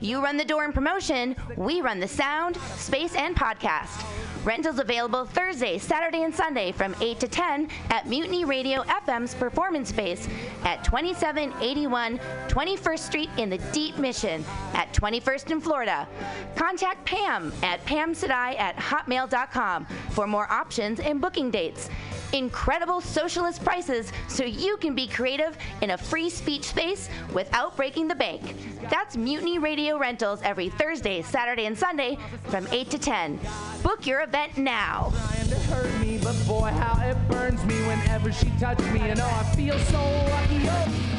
You run the door and promotion, we run the sound, space, and podcast. Rentals available Thursday, Saturday, and Sunday from 8 to 10 at Mutiny Radio FM's performance space at 2781 21st Street in the Deep Mission at 21st in Florida. Contact Pam at pamsadai at hotmail.com for more options and booking dates. Incredible socialist prices so you can be creative in a free speech space without breaking the bank. That's Mutiny Radio Rentals every Thursday, Saturday, and Sunday from 8 to 10. Book your event now. trying to hurt me, but boy, how it burns me whenever she touches me. And oh, I feel so lucky. Oh.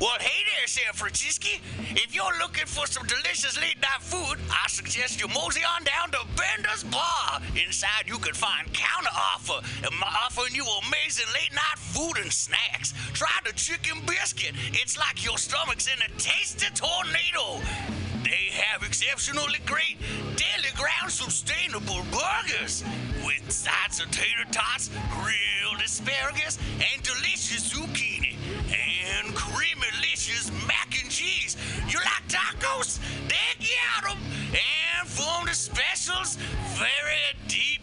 Well, hey there, San Francisco. If you're looking for some delicious late night food, I suggest you mosey on down to Bender's Bar. Inside, you can find counter offer, and offering you amazing late night food and snacks. Try the chicken biscuit. It's like your stomach's in a tasty tornado. They have exceptionally great daily ground sustainable burgers with sides of tater tots, grilled asparagus, and delicious zucchini and creamy delicious mac and cheese. You like tacos? They got 'em. And from the specials, very deep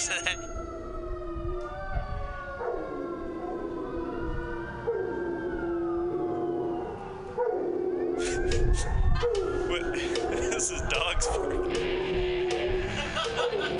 Course of that. What? this is dog's food.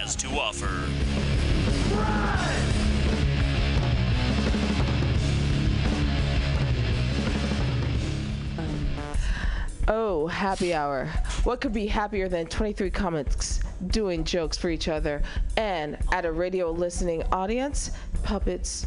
to offer. Oh, happy hour. What could be happier than 23 comics doing jokes for each other and at a radio listening audience? Puppets,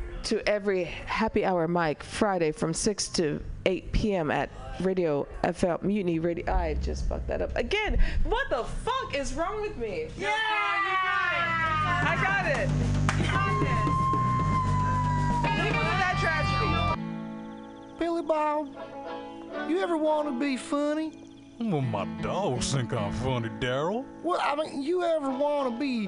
to every happy hour mic Friday from 6 to 8 p.m. at Radio FM Mutiny Radio. I just fucked that up again. What the fuck is wrong with me? Yeah! yeah. I got it. Leave it with that tragedy. Billy Bob, you ever want to be funny? Well, my dogs think I'm funny, Daryl. Well, I mean, you ever want to be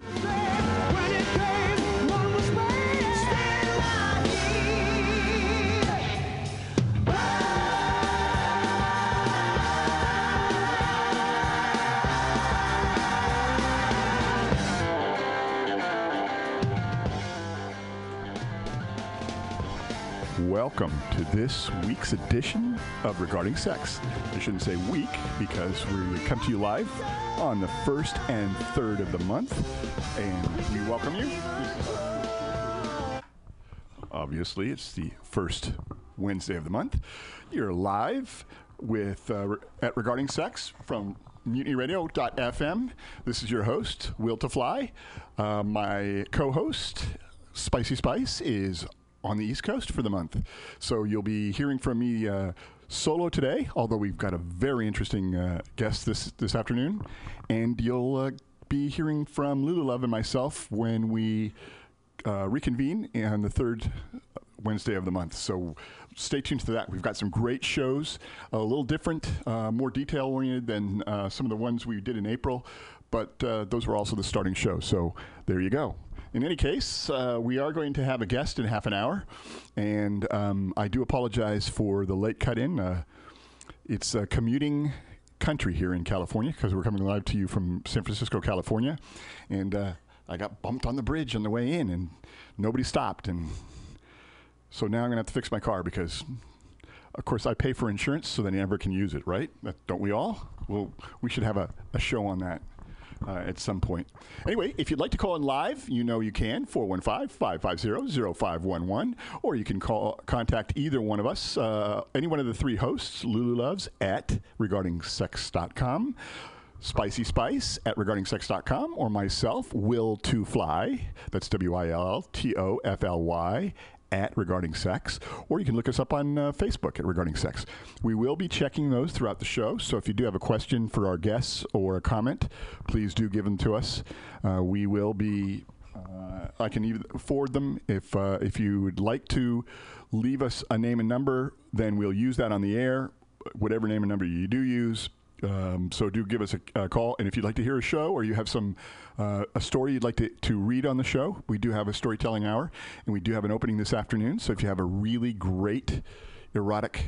When it takes Welcome to this week's edition of Regarding Sex. I shouldn't say week because we come to you live on the first and third of the month, and we welcome you. Obviously, it's the first Wednesday of the month. You're live with uh, at Regarding Sex from MutinyRadio.fm. This is your host, Will to Fly. Uh, my co-host, Spicy Spice, is on the East Coast for the month. So you'll be hearing from me uh, solo today, although we've got a very interesting uh, guest this this afternoon, and you'll uh, be hearing from Lulu Love and myself when we uh, reconvene on the third Wednesday of the month. So stay tuned to that. We've got some great shows, a little different, uh, more detail oriented than uh, some of the ones we did in April, but those were also the starting shows. So there you go. In any case, uh, we are going to have a guest in half an hour, and um, I do apologize for the late cut in. Uh, it's uh, commuting country here in California because we're coming live to you from San Francisco, California, and uh, I got bumped on the bridge on the way in, and nobody stopped, and so now I'm gonna have to fix my car because, of course, I pay for insurance so they never can use it, right? That, don't we all? Well, we should have a, a show on that uh, at some point. Anyway, if you'd like to call in live, you know you can 415-550-0511 or you can call contact either one of us, uh, any one of the three hosts, Lulu Loves at regardingsex.com. Spicy Spice at regardingsex.com or myself, Will to Fly. That's W I L T O F L Y at Regarding Sex, or you can look us up on uh, Facebook at Regarding Sex. We will be checking those throughout the show, so if you do have a question for our guests or a comment, please do give them to us. Uh, we will be. Uh, I can even forward them if uh, if you would like to leave us a name and number, then we'll use that on the air. Whatever name and number you do use, um, so do give us a, a, call. And if you'd like to hear a show or you have some uh, a story you'd like to, to read on the show, we do have a storytelling hour, and we do have an opening this afternoon. So if you have a really great erotic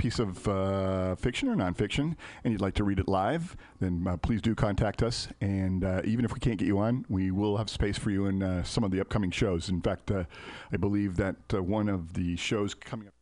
piece of uh, fiction or nonfiction and you'd like to read it live, then uh, please do contact us. And uh, even if we can't get you on, we will have space for you in uh, some of the upcoming shows. In fact, uh, I believe that one of the shows coming up.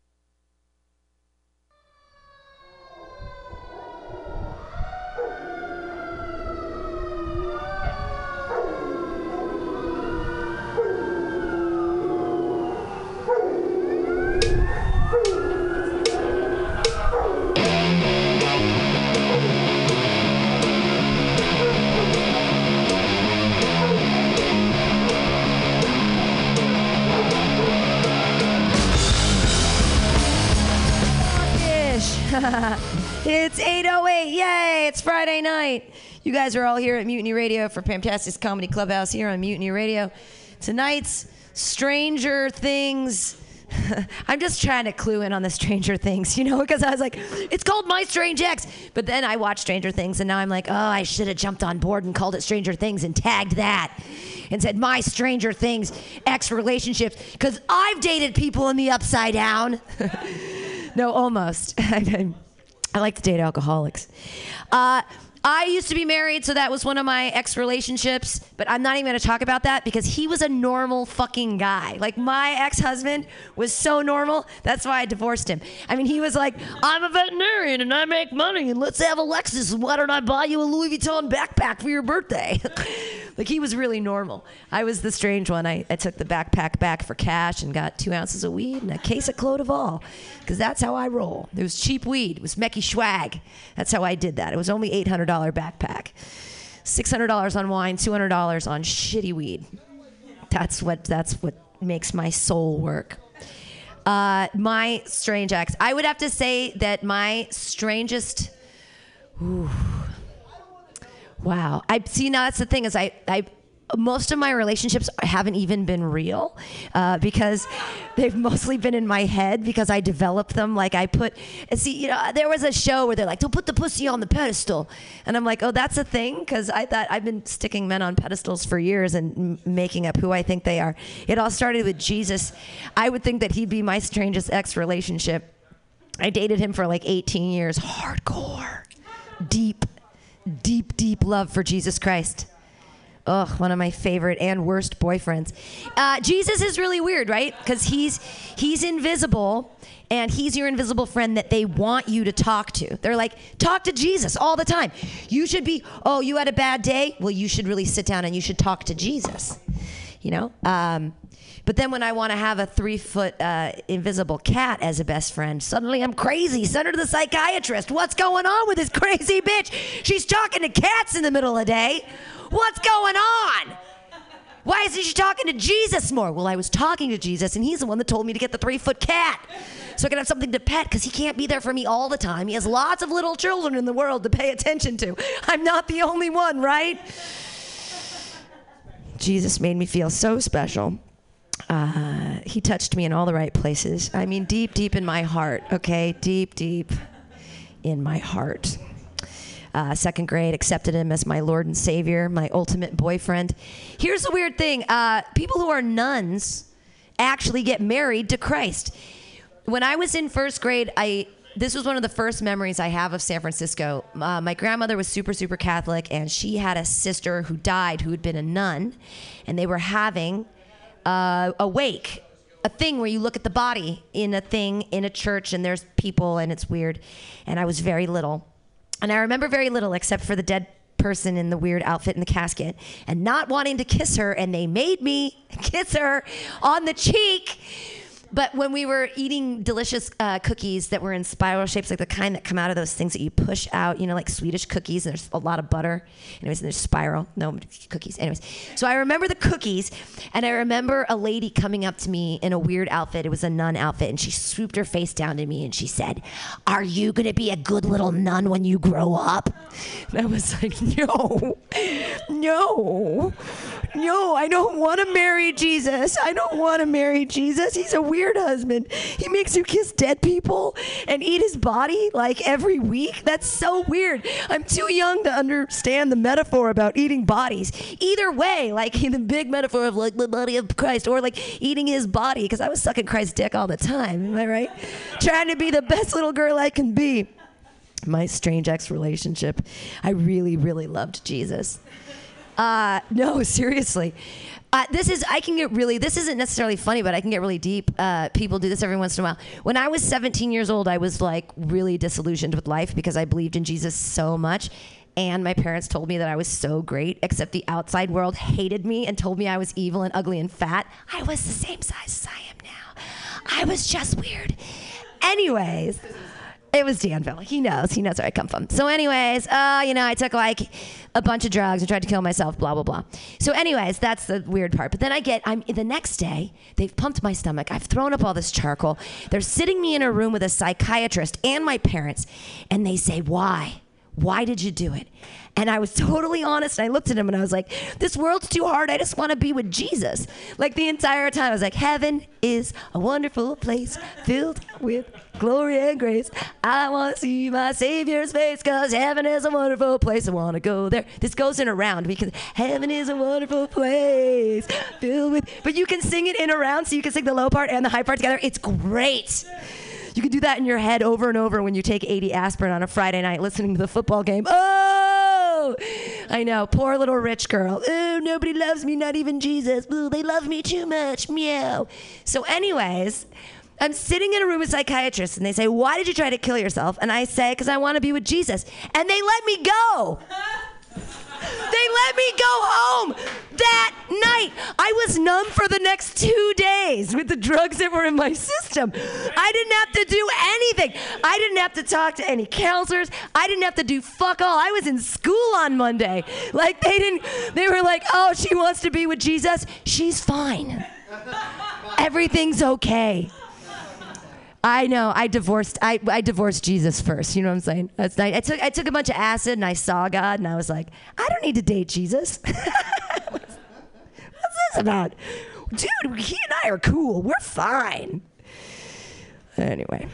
It's 808. Yay, it's Friday night. You guys are all here at Mutiny Radio for Fantastic Comedy Clubhouse here on Mutiny Radio. Tonight's Stranger Things. I'm just trying to clue in on the Stranger Things, you know, because I was like, it's called My Strange Ex. But then I watched Stranger Things and now I'm like, oh, I should have jumped on board and called it Stranger Things and tagged that and said, My Stranger Things ex relationships, because I've dated people in the upside down. no, almost. I like to date alcoholics. Uh, I used to be married, so that was one of my ex relationships, but I'm not even gonna talk about that because he was a normal fucking guy. Like, my ex husband was so normal, that's why I divorced him. I mean, he was like, I'm a veterinarian and I make money, and let's have a Lexus, and why don't I buy you a Louis Vuitton backpack for your birthday? like, he was really normal. I was the strange one. I, I took the backpack back for cash and got two ounces of weed and a case of Clos Du Val because that's how I roll. It was cheap weed, it was Mecky Schwag. That's how I did that. It was only $800 backpack. $600 on wine, $200 on shitty weed. That's what that's what makes my soul work. Uh, my strange ex. I would have to say that my strangest. Ooh, wow. I see. Now that's the thing is I I most of my relationships haven't even been real uh, because they've mostly been in my head because I developed them. Like I put, see, you know, there was a show where they're like, "Don't put the pussy on the pedestal," and I'm like, "Oh, that's a thing," because I thought I've been sticking men on pedestals for years and m- making up who I think they are. It all started with Jesus. I would think that he'd be my strangest ex relationship. I dated him for like 18 years, hardcore, deep, deep, deep love for Jesus Christ. Ugh, one of my favorite and worst boyfriends. Uh, Jesus is really weird, right? Because he's he's invisible, and he's your invisible friend that they want you to talk to. They're like, talk to Jesus all the time. You should be. Oh, you had a bad day. Well, you should really sit down and you should talk to Jesus. You know. Um, but then when I want to have a three foot uh, invisible cat as a best friend, suddenly I'm crazy. Send her to the psychiatrist. What's going on with this crazy bitch? She's talking to cats in the middle of the day. What's going on? Why isn't she talking to Jesus more? Well, I was talking to Jesus, and he's the one that told me to get the three foot cat. So I can have something to pet because he can't be there for me all the time. He has lots of little children in the world to pay attention to. I'm not the only one, right? Jesus made me feel so special. Uh, he touched me in all the right places. I mean, deep, deep in my heart, okay? Deep, deep in my heart. Uh, second grade, accepted him as my Lord and Savior, my ultimate boyfriend. Here's the weird thing uh, people who are nuns actually get married to Christ. When I was in first grade, I this was one of the first memories I have of San Francisco. Uh, my grandmother was super, super Catholic, and she had a sister who died who had been a nun, and they were having uh, a wake, a thing where you look at the body in a thing in a church, and there's people, and it's weird. And I was very little, and I remember very little except for the dead person in the weird outfit in the casket and not wanting to kiss her, and they made me kiss her on the cheek. But when we were eating delicious uh, cookies that were in spiral shapes, like the kind that come out of those things that you push out, you know, like Swedish cookies, and there's a lot of butter. Anyways, and there's spiral, no cookies. Anyways, so I remember the cookies, and I remember a lady coming up to me in a weird outfit. It was a nun outfit, and she swooped her face down to me and she said, "Are you gonna be a good little nun when you grow up?" And I was like, "No, no, no, I don't want to marry Jesus. I don't want to marry Jesus. He's a weird husband. He makes you kiss dead people and eat his body like every week. That's so weird. I'm too young to understand the metaphor about eating bodies. Either way, like the big metaphor of like the body of Christ or like eating his body, because I was sucking Christ's dick all the time. Am I right? Trying to be the best little girl I can be. My strange ex relationship. I really, really loved Jesus. Uh, no, seriously. Uh, this is I can get really. This isn't necessarily funny, but I can get really deep. Uh, people do this every once in a while. When I was 17 years old, I was like really disillusioned with life because I believed in Jesus so much, and my parents told me that I was so great. Except the outside world hated me and told me I was evil and ugly and fat. I was the same size as I am now. I was just weird. Anyways. It was Danville. He knows. He knows where I come from. So, anyways, uh, you know, I took like a bunch of drugs and tried to kill myself. Blah blah blah. So, anyways, that's the weird part. But then I get, I'm the next day. They've pumped my stomach. I've thrown up all this charcoal. They're sitting me in a room with a psychiatrist and my parents, and they say, "Why? Why did you do it?" And I was totally honest. And I looked at him and I was like, this world's too hard. I just want to be with Jesus. Like the entire time, I was like, heaven is a wonderful place filled with glory and grace. I want to see my Savior's face because heaven is a wonderful place. I want to go there. This goes in a round because heaven is a wonderful place filled with. But you can sing it in a round so you can sing the low part and the high part together. It's great. You can do that in your head over and over when you take 80 aspirin on a Friday night listening to the football game. Oh, I know. Poor little rich girl. Oh, nobody loves me, not even Jesus. Ooh, they love me too much. Meow. So, anyways, I'm sitting in a room with psychiatrists and they say, Why did you try to kill yourself? And I say, Because I want to be with Jesus. And they let me go. They let me go home that night. I was numb for the next two days with the drugs that were in my system. I didn't have to do anything. I didn't have to talk to any counselors. I didn't have to do fuck all. I was in school on Monday. Like they didn't, they were like, oh, she wants to be with Jesus. She's fine. Everything's okay. I know. I divorced. I, I divorced Jesus first. You know what I'm saying? That's nice. I took I took a bunch of acid and I saw God and I was like, I don't need to date Jesus. What's, this about? Dude, he and I are cool. We're fine. Anyway,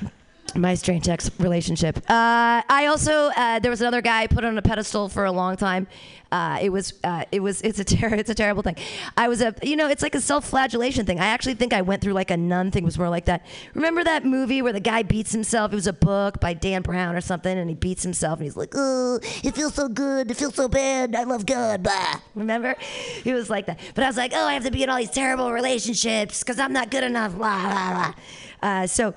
my strange ex relationship. Uh, I also uh, there was another guy I put on a pedestal for a long time. Uh, it was uh, it was it's a ter- it's a terrible thing. I was a you know it's like a self flagellation thing. I actually think I went through like a nun thing. Was more like that. Remember that movie where the guy beats himself? It was a book by Dan Brown or something, and he beats himself and he's like, oh, it feels so good, it feels so bad. I love God. Blah. Remember? It was like that. But I was like, oh, I have to be in all these terrible relationships because I'm not good enough. Blah blah blah. Uh, so.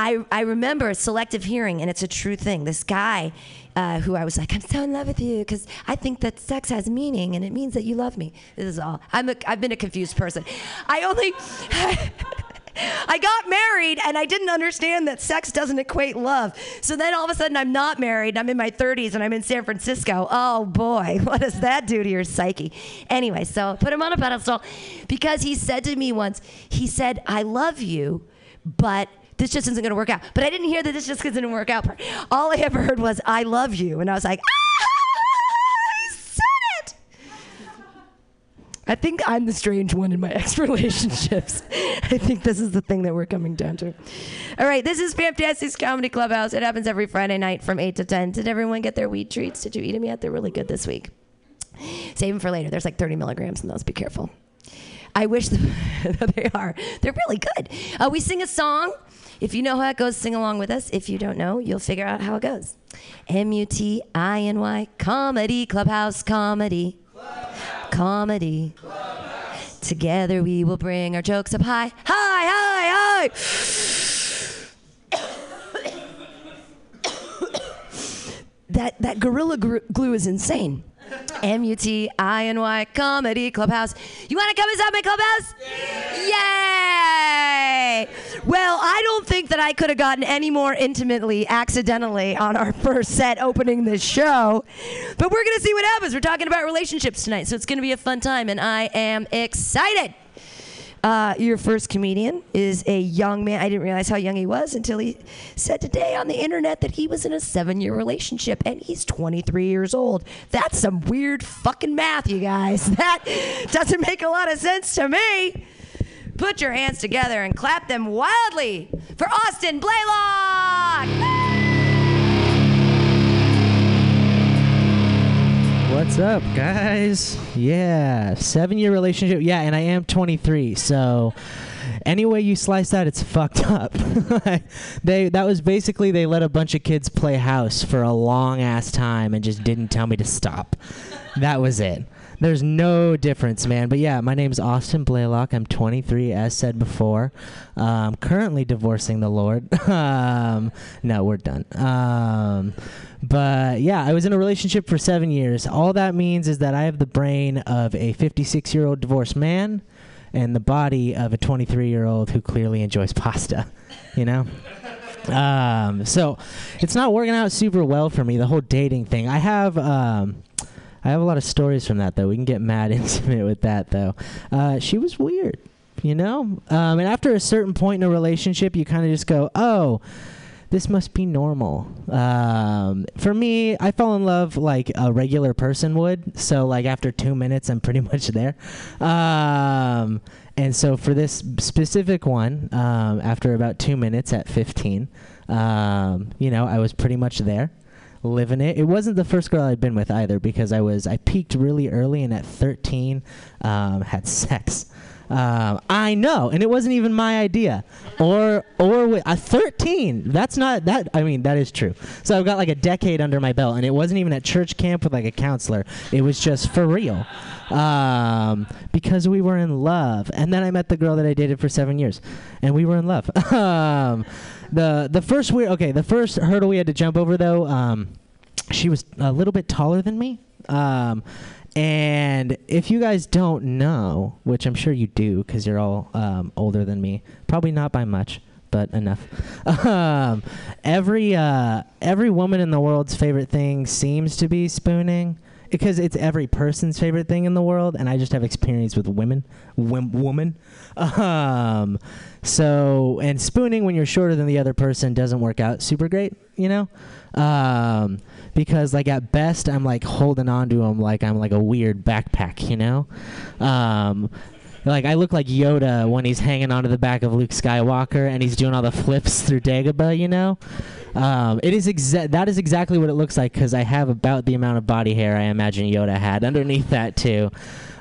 I, I remember selective hearing, and it's a true thing. This guy uh, who I was like, I'm so in love with you because I think that sex has meaning and it means that you love me. This is all. I'm a, I've been a confused person. I only. I got married and I didn't understand that sex doesn't equate love. So then all of a sudden I'm not married. I'm in my 30s and I'm in San Francisco. Oh boy, what does that do to your psyche? Anyway, so put him on a pedestal because he said to me once, he said, I love you, but this just isn't going to work out. But I didn't hear that this just didn't work out. All I ever heard was, I love you. And I was like, ah, said it. I think I'm the strange one in my ex relationships. I think this is the thing that we're coming down to. All right, this is Fantastic's Comedy Clubhouse. It happens every Friday night from 8 to 10. Did everyone get their weed treats? Did you eat them yet? They're really good this week. Save them for later. There's like 30 milligrams in those. Be careful. I wish that they are. They're really good. Uh, we sing a song. If you know how it goes, sing along with us. If you don't know, you'll figure out how it goes. M U T I N Y, comedy, clubhouse, comedy. Comedy. Together we will bring our jokes up high. High, high, high. that, that gorilla glue is insane. M U T I N Y Comedy Clubhouse. You want to come inside my clubhouse? Yeah. Yay! Well, I don't think that I could have gotten any more intimately accidentally on our first set opening this show. But we're going to see what happens. We're talking about relationships tonight, so it's going to be a fun time, and I am excited. Uh, your first comedian is a young man. I didn't realize how young he was until he said today on the internet that he was in a seven year relationship and he's 23 years old. That's some weird fucking math, you guys. That doesn't make a lot of sense to me. Put your hands together and clap them wildly for Austin Blaylock. What's up, guys? Yeah, seven year relationship. Yeah, and I am 23, so any way you slice that, it's fucked up. they that was basically they let a bunch of kids play house for a long ass time and just didn't tell me to stop. That was it. There's no difference, man. But yeah, my name's Austin Blaylock. I'm 23, as said before. Um, currently divorcing the Lord. um, no, we're done. Um, but yeah, I was in a relationship for seven years. All that means is that I have the brain of a 56 year old divorced man and the body of a 23 year old who clearly enjoys pasta, you know? Um, so it's not working out super well for me, the whole dating thing. I have. Um, I have a lot of stories from that, though. We can get mad intimate with that, though. Uh, she was weird, you know? Um, and after a certain point in a relationship, you kind of just go, oh, this must be normal. Um, for me, I fell in love like a regular person would. So, like, after two minutes, I'm pretty much there. Um, and so, for this specific one, um, after about two minutes at 15, um, you know, I was pretty much there living it. It wasn't the first girl I'd been with either because I was I peaked really early and at 13 um, had sex. Um, I know, and it wasn't even my idea, or or wi- uh, 13. That's not that. I mean, that is true. So I've got like a decade under my belt, and it wasn't even at church camp with like a counselor. It was just for real, um, because we were in love. And then I met the girl that I dated for seven years, and we were in love. um, the the first weird okay, the first hurdle we had to jump over though. Um, she was a little bit taller than me. Um, and if you guys don't know, which I'm sure you do because you're all um, older than me, probably not by much, but enough. um, every uh, every woman in the world's favorite thing seems to be spooning because it's every person's favorite thing in the world, and I just have experience with women, wom- woman. Um, so and spooning when you're shorter than the other person doesn't work out super great, you know. Um, because like at best I'm like holding on to them like I'm like a weird backpack, you know. Um, Like I look like Yoda when he's hanging onto the back of Luke Skywalker and he's doing all the flips through Dagobah, you know. Um, it is exa- that is exactly what it looks like because I have about the amount of body hair I imagine Yoda had underneath that too.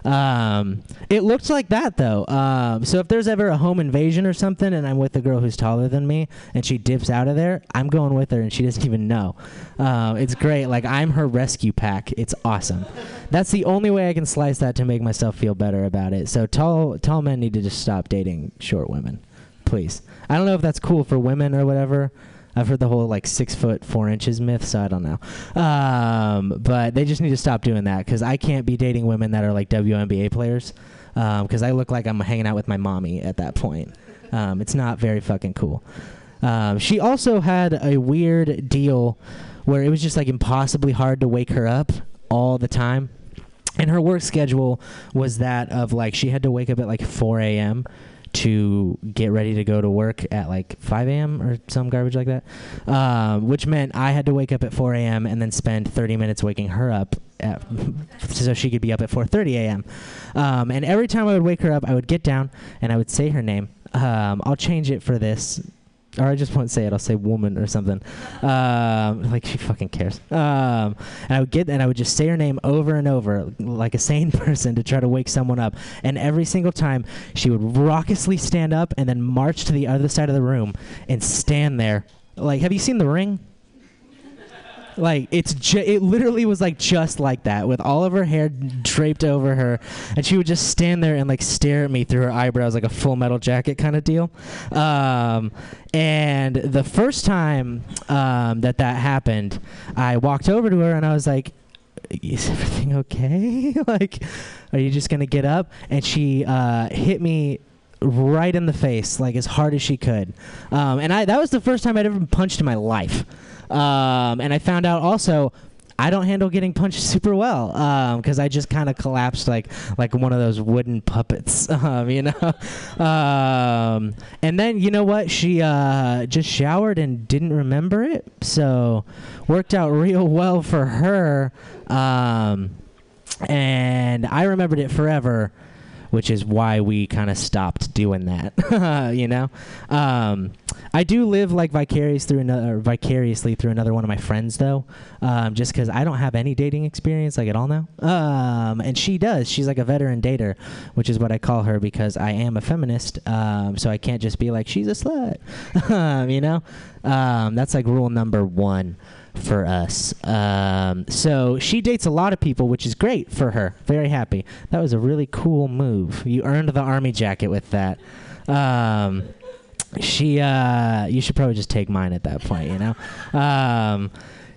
Um, it looks like that though. Um, so if there's ever a home invasion or something, and I'm with a girl who's taller than me, and she dips out of there, I'm going with her, and she doesn't even know. Um, it's great. Like I'm her rescue pack. It's awesome. That's the only way I can slice that to make myself feel better about it. So tall tall men need to just stop dating short women, please. I don't know if that's cool for women or whatever. I've heard the whole like six foot four inches myth, so I don't know. Um, but they just need to stop doing that because I can't be dating women that are like WNBA players because I look like I'm hanging out with my mommy at that point. Um, it's not very fucking cool. Um, she also had a weird deal where it was just like impossibly hard to wake her up all the time. And her work schedule was that of like she had to wake up at like 4 a.m. to get ready to go to work at like 5 a.m. or some garbage like that, um, which meant I had to wake up at 4 a.m. and then spend 30 minutes waking her up at, so she could be up at 4:30 a.m. Um, and every time I would wake her up, I would get down and I would say her name. Um, I'll change it for this or I just won't say it. I'll say woman or something. Um, like she fucking cares. Um, and I would get and I would just say her name over and over like a sane person to try to wake someone up. And every single time she would raucously stand up and then march to the other side of the room and stand there. Like, have you seen The Ring? Like it's ju- it literally was like just like that with all of her hair draped over her, and she would just stand there and like stare at me through her eyebrows like a Full Metal Jacket kind of deal. Um, and the first time um, that that happened, I walked over to her and I was like, "Is everything okay? like, are you just gonna get up?" And she uh, hit me right in the face, like as hard as she could. Um, and I that was the first time I'd ever been punched in my life. Um, and I found out also I don't handle getting punched super well because I just kind of collapsed like like one of those wooden puppets, um, you know. um, and then you know what? She uh, just showered and didn't remember it, so worked out real well for her. Um, and I remembered it forever which is why we kind of stopped doing that. you know, um, I do live like vicarious through another vicariously through another one of my friends though, um, just because I don't have any dating experience like at all now, um, and she does. She's like a veteran dater, which is what I call her because I am a feminist. Um, so I can't just be like she's a slut. you know, um, that's like rule number one for us. Um, so she dates a lot of people, which is great for her. Very happy. That was a really cool move. You earned the army jacket with that. Um, she, uh, you should probably just take mine at that point, you know. Um,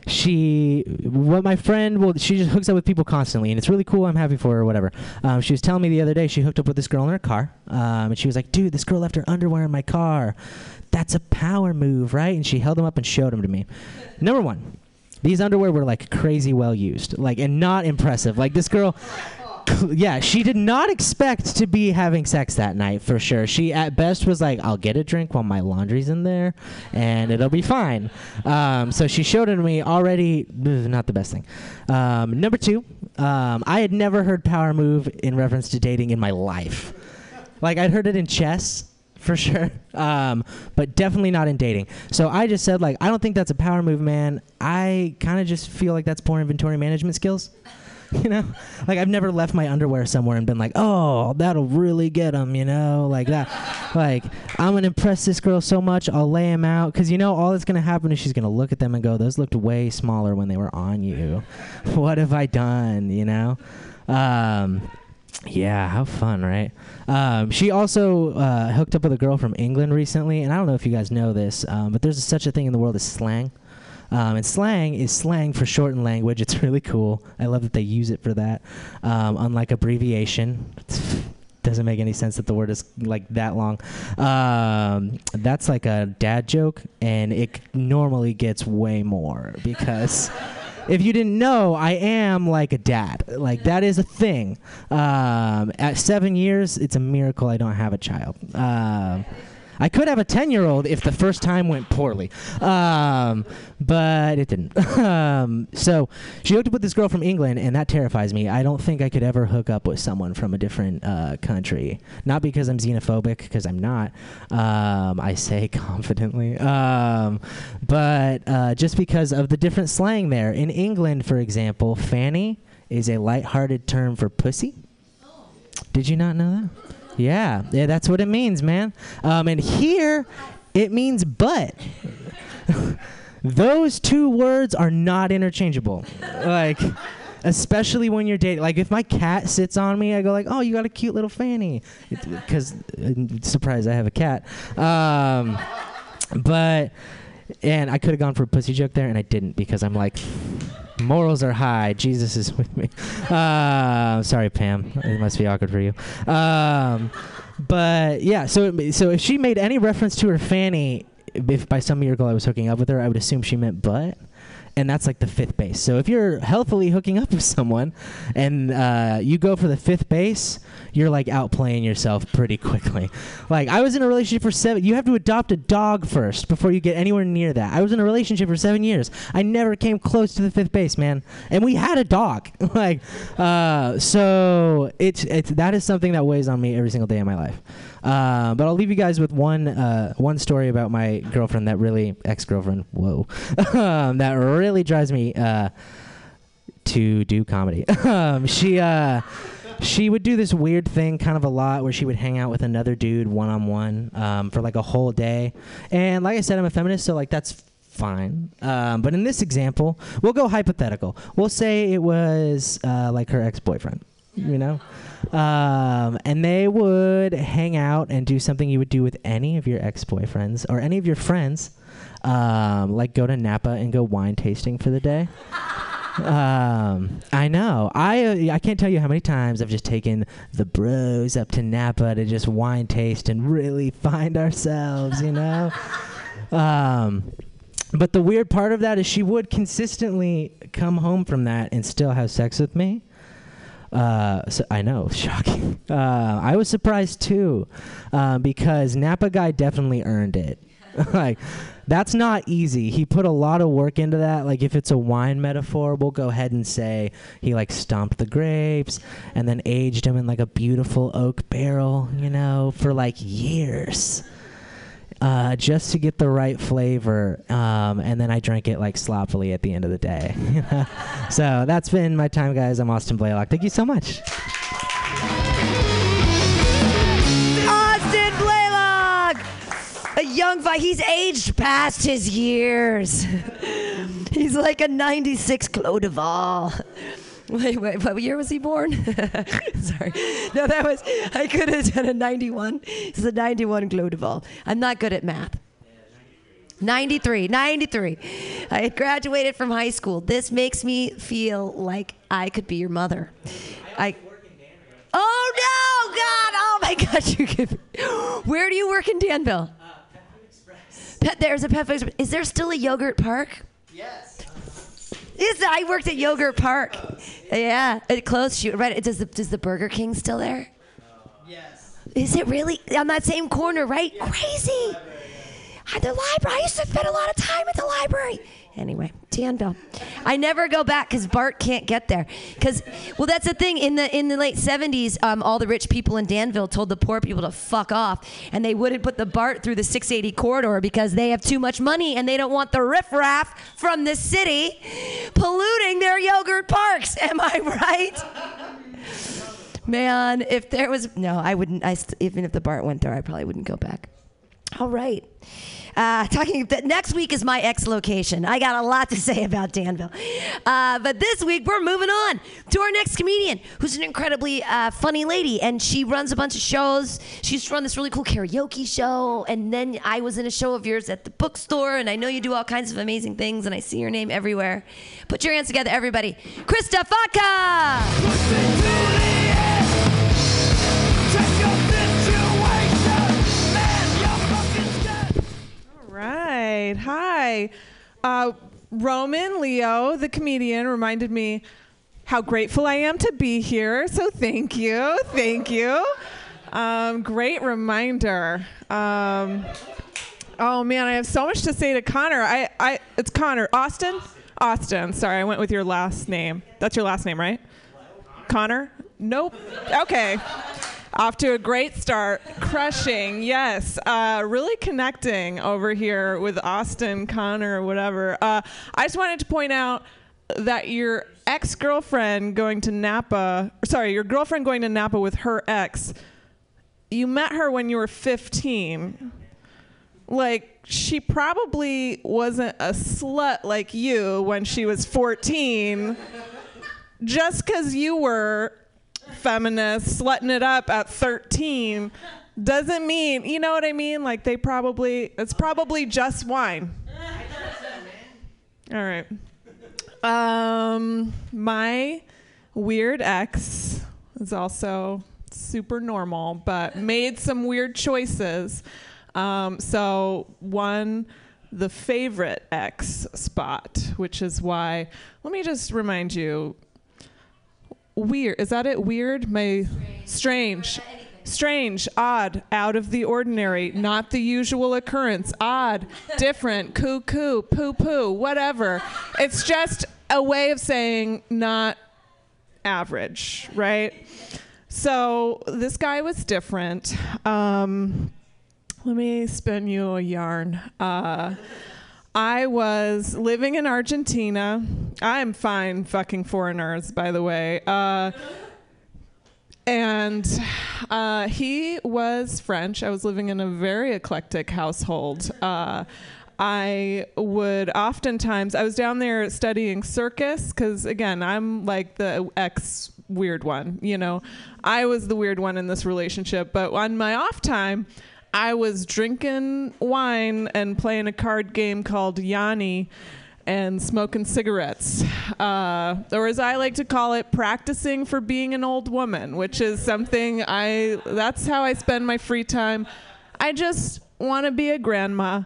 she, what my friend, well, she just hooks up with people constantly, and it's really cool. I'm happy for her, whatever. Um, she was telling me the other day she hooked up with this girl in her car, um, and she was like, "Dude, this girl left her underwear in my car." That's a power move, right? And she held them up and showed them to me. Number one, these underwear were like crazy well used, like and not impressive. Like this girl, yeah, she did not expect to be having sex that night for sure. She at best was like, "I'll get a drink while my laundry's in there, and it'll be fine." Um, so she showed it to me already. Not the best thing. Um, number two, um, I had never heard power move in reference to dating in my life. Like I'd heard it in chess for sure, um, but definitely not in dating. So I just said like, I don't think that's a power move, man. I kind of just feel like that's poor inventory management skills. You know, like I've never left my underwear somewhere and been like, "Oh, that'll really get him," you know, like that. like I'm gonna impress this girl so much, I'll lay him out because you know all that's gonna happen is she's gonna look at them and go, "Those looked way smaller when they were on you. what have I done?" You know. Um, yeah, how fun, right? Um, she also uh, hooked up with a girl from England recently, and I don't know if you guys know this, um, but there's such a thing in the world as slang. Um, and slang is slang for shortened language. It's really cool. I love that they use it for that. Um, unlike abbreviation, doesn't make any sense that the word is like that long. Um, that's like a dad joke, and it normally gets way more because. if you didn't know, I am like a dad. Like that is a thing. Um, at seven years, it's a miracle I don't have a child. Um, I could have a 10 year old if the first time went poorly. Um, but it didn't. um, so she hooked up with this girl from England, and that terrifies me. I don't think I could ever hook up with someone from a different uh, country. Not because I'm xenophobic, because I'm not. Um, I say confidently. Um, but uh, just because of the different slang there. In England, for example, fanny is a light-hearted term for pussy. Did you not know that? Yeah, yeah, that's what it means, man. Um, and here, it means butt. Those two words are not interchangeable. like, especially when you're dating. Like, if my cat sits on me, I go like, "Oh, you got a cute little fanny," because uh, surprise, I have a cat. Um, but and I could have gone for a pussy joke there, and I didn't because I'm like, morals are high. Jesus is with me. Uh, sorry, Pam. It must be awkward for you. Um, but yeah, so so if she made any reference to her fanny, if by some miracle I was hooking up with her, I would assume she meant butt. And that's like the fifth base. So if you're healthily hooking up with someone and uh, you go for the fifth base, you're like outplaying yourself pretty quickly. Like I was in a relationship for seven. You have to adopt a dog first before you get anywhere near that. I was in a relationship for seven years. I never came close to the fifth base, man. And we had a dog. like, uh, so it's it's that is something that weighs on me every single day of my life. Uh, but I'll leave you guys with one uh, one story about my girlfriend that really ex girlfriend. Whoa, um, that really drives me uh, to do comedy. um, she uh, she would do this weird thing kind of a lot where she would hang out with another dude one on one for like a whole day. And like I said, I'm a feminist, so like that's fine. Um, but in this example, we'll go hypothetical. We'll say it was uh, like her ex boyfriend, you know? Um, and they would hang out and do something you would do with any of your ex boyfriends or any of your friends, um, like go to Napa and go wine tasting for the day. um, I know. I uh, I can't tell you how many times I've just taken the bros up to Napa to just wine taste and really find ourselves, you know. um, but the weird part of that is she would consistently come home from that and still have sex with me. Uh, so I know, shocking. Uh, I was surprised too, uh, because Napa guy definitely earned it. like, that's not easy. He put a lot of work into that. Like, if it's a wine metaphor, we'll go ahead and say he like stomped the grapes and then aged them in like a beautiful oak barrel, you know, for like years. Uh, just to get the right flavor, um, and then I drank it like sloppily at the end of the day. so that's been my time, guys. I'm Austin Blaylock. Thank you so much. Austin Blaylock, a young vi He's aged past his years. He's like a 96 Clos Du Val. Wait, wait, what year was he born? Sorry. No, that was, I could have done a 91. It's a 91 Clos Du Val. I'm not good at math. 93, 93. I had graduated from high school. This makes me feel like I could be your mother. I. Oh no, God! Oh my God! You could. Where do you work in Danville? Uh, pet, there's a pet food. Express. Is there still a yogurt park? Yes. Is I worked at Yogurt Park. Yeah, it closed. Shoot, right? Does the does the Burger King still there? Yes. Is it really on that same corner? Right? Crazy. At the library. I used to spend a lot of time at the library. Anyway, Danville. I never go back because BART can't get there. Because, well, that's the thing. In the in the late '70s, um, all the rich people in Danville told the poor people to fuck off, and they wouldn't put the BART through the 680 corridor because they have too much money and they don't want the riffraff from the city polluting their yogurt parks. Am I right? Man, if there was no, I wouldn't. I even if the BART went there, I probably wouldn't go back. All right. Uh, talking next week is my ex location. I got a lot to say about Danville. Uh, but this week we're moving on to our next comedian, who's an incredibly uh, funny lady, and she runs a bunch of shows. She used to run this really cool karaoke show, and then I was in a show of yours at the bookstore, and I know you do all kinds of amazing things, and I see your name everywhere. Put your hands together, everybody. Krista Faka. Right. Hi. Uh, Roman Leo, the comedian, reminded me how grateful I am to be here. So thank you. Thank you. Um, great reminder. Um, oh man, I have so much to say to Connor. I, I, it's Connor Austin. Austin. Sorry, I went with your last name. That's your last name, right? Connor. Nope. Okay. Off to a great start. Crushing. Yes. Uh, really connecting over here with Austin, Connor, whatever. Uh, I just wanted to point out that your ex girlfriend going to Napa, sorry, your girlfriend going to Napa with her ex, you met her when you were 15. Like, she probably wasn't a slut like you when she was 14. Just because you were feminist, slutting it up at 13 doesn't mean, you know what I mean? Like they probably, it's probably just wine. All right. Um, my weird ex is also super normal, but made some weird choices. Um, so one, the favorite ex spot, which is why. Let me just remind you weird. Is that it? Weird? My strange. Strange, odd, out of the ordinary, not the usual occurrence, odd, different, cuckoo, poo poo, whatever. It's just a way of saying not average, right? So this guy was different. Um, let me spin you a yarn. Uh, I was living in Argentina. I'm fine fucking foreigners, by the way. Uh, and uh, he was French. I was living in a very eclectic household. Uh, I would oftentimes, I was down there studying circus because, again, I'm like the ex weird one, you know. I was the weird one in this relationship. But on my off time, I was drinking wine and playing a card game called Yaniv and smoking cigarettes. Uh, or as I like to call it, practicing for being an old woman, which is something I, that's how I spend my free time. I just want to be a grandma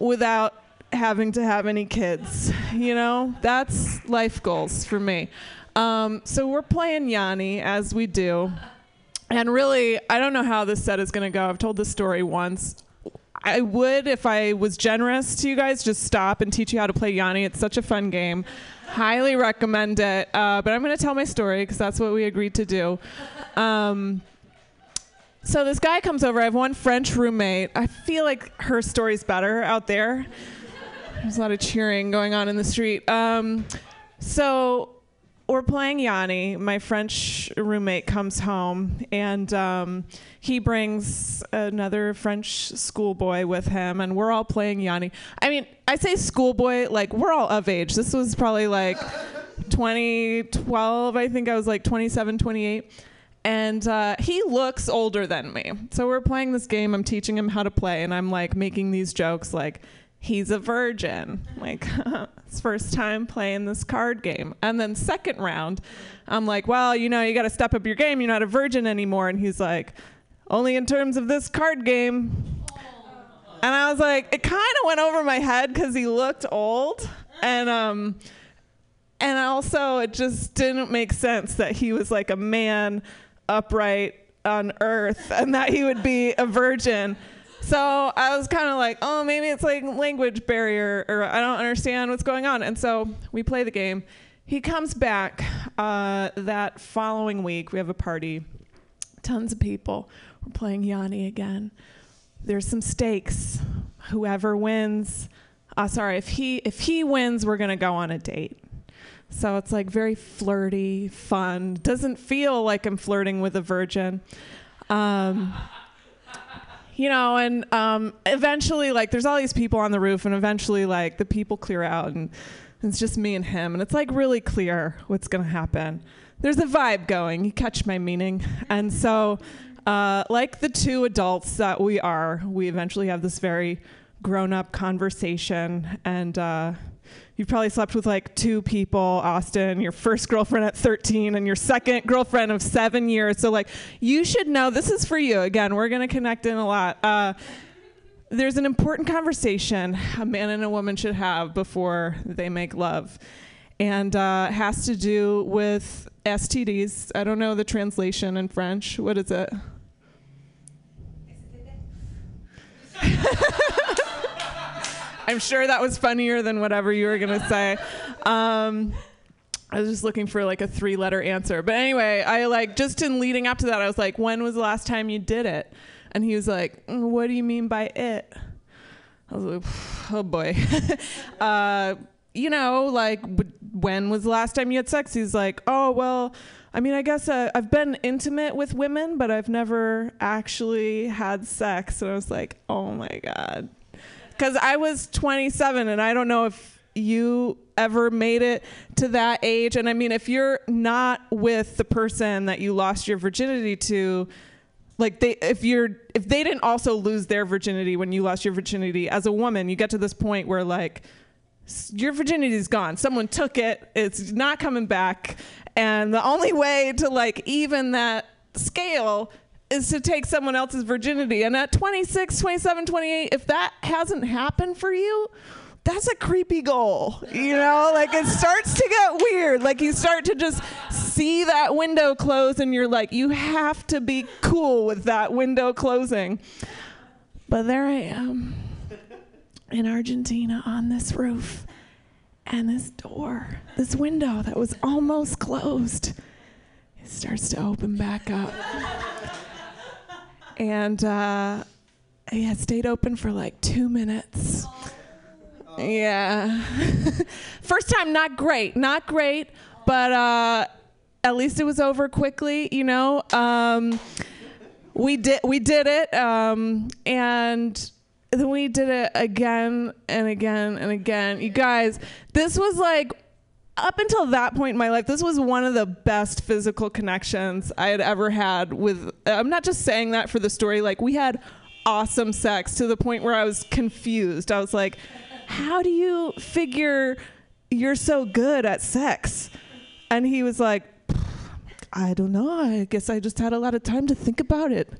without having to have any kids. You know, that's life goals for me. Um, so we're playing Yaniv as we do. And really, I don't know how this set is going to go. I've told this story once. I would, if I was generous to you guys, just stop and teach you how to play Yaniv. It's such a fun game. Highly recommend it. Uh, but I'm going to tell my story because that's what we agreed to do. Um, so this guy comes over. I have one French roommate. I feel like her story's better out there. There's a lot of cheering going on in the street. Um, so we're playing Yaniv. My French roommate comes home and um, he brings another French schoolboy with him, and we're all playing Yaniv. I mean, I say schoolboy, like we're all of age. This was probably like 2012, I think I was like 27, 28. And uh, he looks older than me. So we're playing this game. I'm teaching him how to play, and I'm like making these jokes like, he's a virgin. Like, it's first time playing this card game. And then second round, I'm like, well, you know, you got to step up your game. You're not a virgin anymore. And he's like, only in terms of this card game. And I was like, it kind of went over my head because he looked old, and um, and also it just didn't make sense that he was like a man, upright on earth, and that he would be a virgin. So I was kind of like, oh, maybe it's like language barrier, or I don't understand what's going on. And so we play the game. He comes back uh, that following week. We have a party, tons of people. We're playing Yaniv again. There's some stakes. Whoever wins, uh, sorry, if he if he wins, we're gonna go on a date. So it's like very flirty, fun. Doesn't feel like I'm flirting with a virgin. Um, you know, and um, eventually, like, there's all these people on the roof, and eventually, like, the people clear out, and it's just me and him, and it's like really clear what's gonna happen. There's a vibe going. You catch my meaning, and so, uh, like the two adults that we are, we eventually have this very grown-up conversation, and. Uh, you probably slept with like two people, Austin, your first girlfriend at 13 and your second girlfriend of seven years. So, like, you should know this is for you. Again, we're going to connect in a lot. Uh, there's an important conversation a man and a woman should have before they make love, and uh, has to do with STDs. I don't know the translation in French. What is it? I'm sure that was funnier than whatever you were gonna say. Um, I was just looking for like a three letter answer. But anyway, I like just in leading up to that, I was like, when was the last time you did it? And he was like, "Mm, what do you mean by it? I was like, oh boy. uh, you know, like, when was the last time you had sex? He's like, oh, well, I mean, I guess uh, I've been intimate with women, but I've never actually had sex. And I was like, oh my God. Because I was 27 and I don't know if you ever made it to that age. And I mean, if you're not with the person that you lost your virginity to, like they if you're if they didn't also lose their virginity when you lost your virginity as a woman you get to this point where like your virginity is gone. Someone took it. It's not coming back. And the only way to like even that scale is to take someone else's virginity. And at 26 27 28 if that hasn't happened for you that's a creepy goal you know? Like it starts to get weird. Like you start to just see that window close and you're like you have to be cool with that window closing. But there i am in argentina on this roof and this door this window that was almost closed it starts to open back up and uh it stayed open for like two minutes yeah. First time, not great, not great, but uh, at least it was over quickly. You know, um, we did we did it, um, and then we did it again and again and again. You guys, this was like. Up until that point in my life, this was one of the best physical connections I had ever had with. I'm not just saying that for the story. Like, we had awesome sex to the point where I was confused. I was like, how do you figure you're so good at sex? And he was like, I don't know. I guess I just had a lot of time to think about it.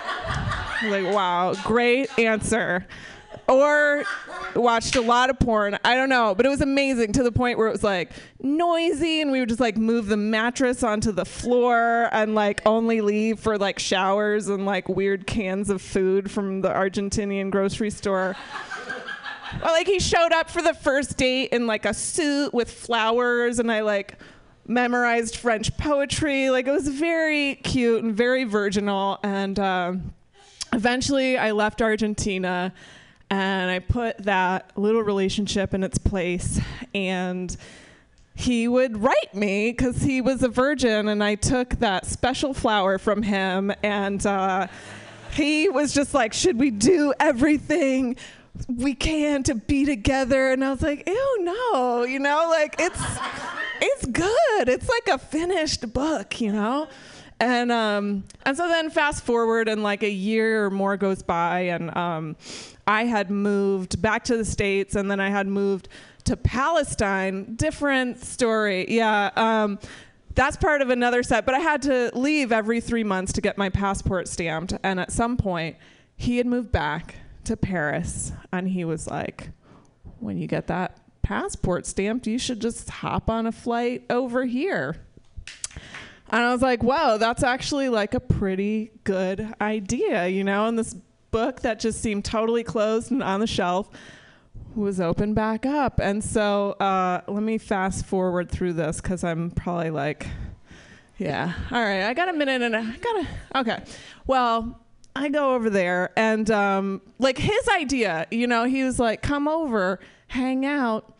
like, wow, great answer. Or watched a lot of porn. I don't know, but it was amazing to the point where it was like noisy and we would just like move the mattress onto the floor and like only leave for like showers and like weird cans of food from the Argentinian grocery store. Like he showed up for the first date in like a suit with flowers, and I like memorized French poetry. Like it was very cute and very virginal. And uh, eventually, I left Argentina, and I put that little relationship in its place. And he would write me because he was a virgin, and I took that special flower from him, and uh, he was just like, "Should we do everything?" we can to be together and i was like ew no you know like it's it's good it's like a finished book you know and um and so then fast forward and like a year or more goes by and um i had moved back to the states and then i had moved to palestine. Different story. Yeah um that's part of another set but i had to leave every three months to get my passport stamped. And at some point he had moved back to Paris and he was like, when you get that passport stamped, you should just hop on a flight over here. And I was like, wow, that's actually like a pretty good idea, you know? And this book that just seemed totally closed and on the shelf was opened back up. And so uh, let me fast forward through this because I'm probably like, yeah. All right, I got a minute and I got a, okay. Well, I go over there and um, like his idea, you know, he was like, come over, hang out.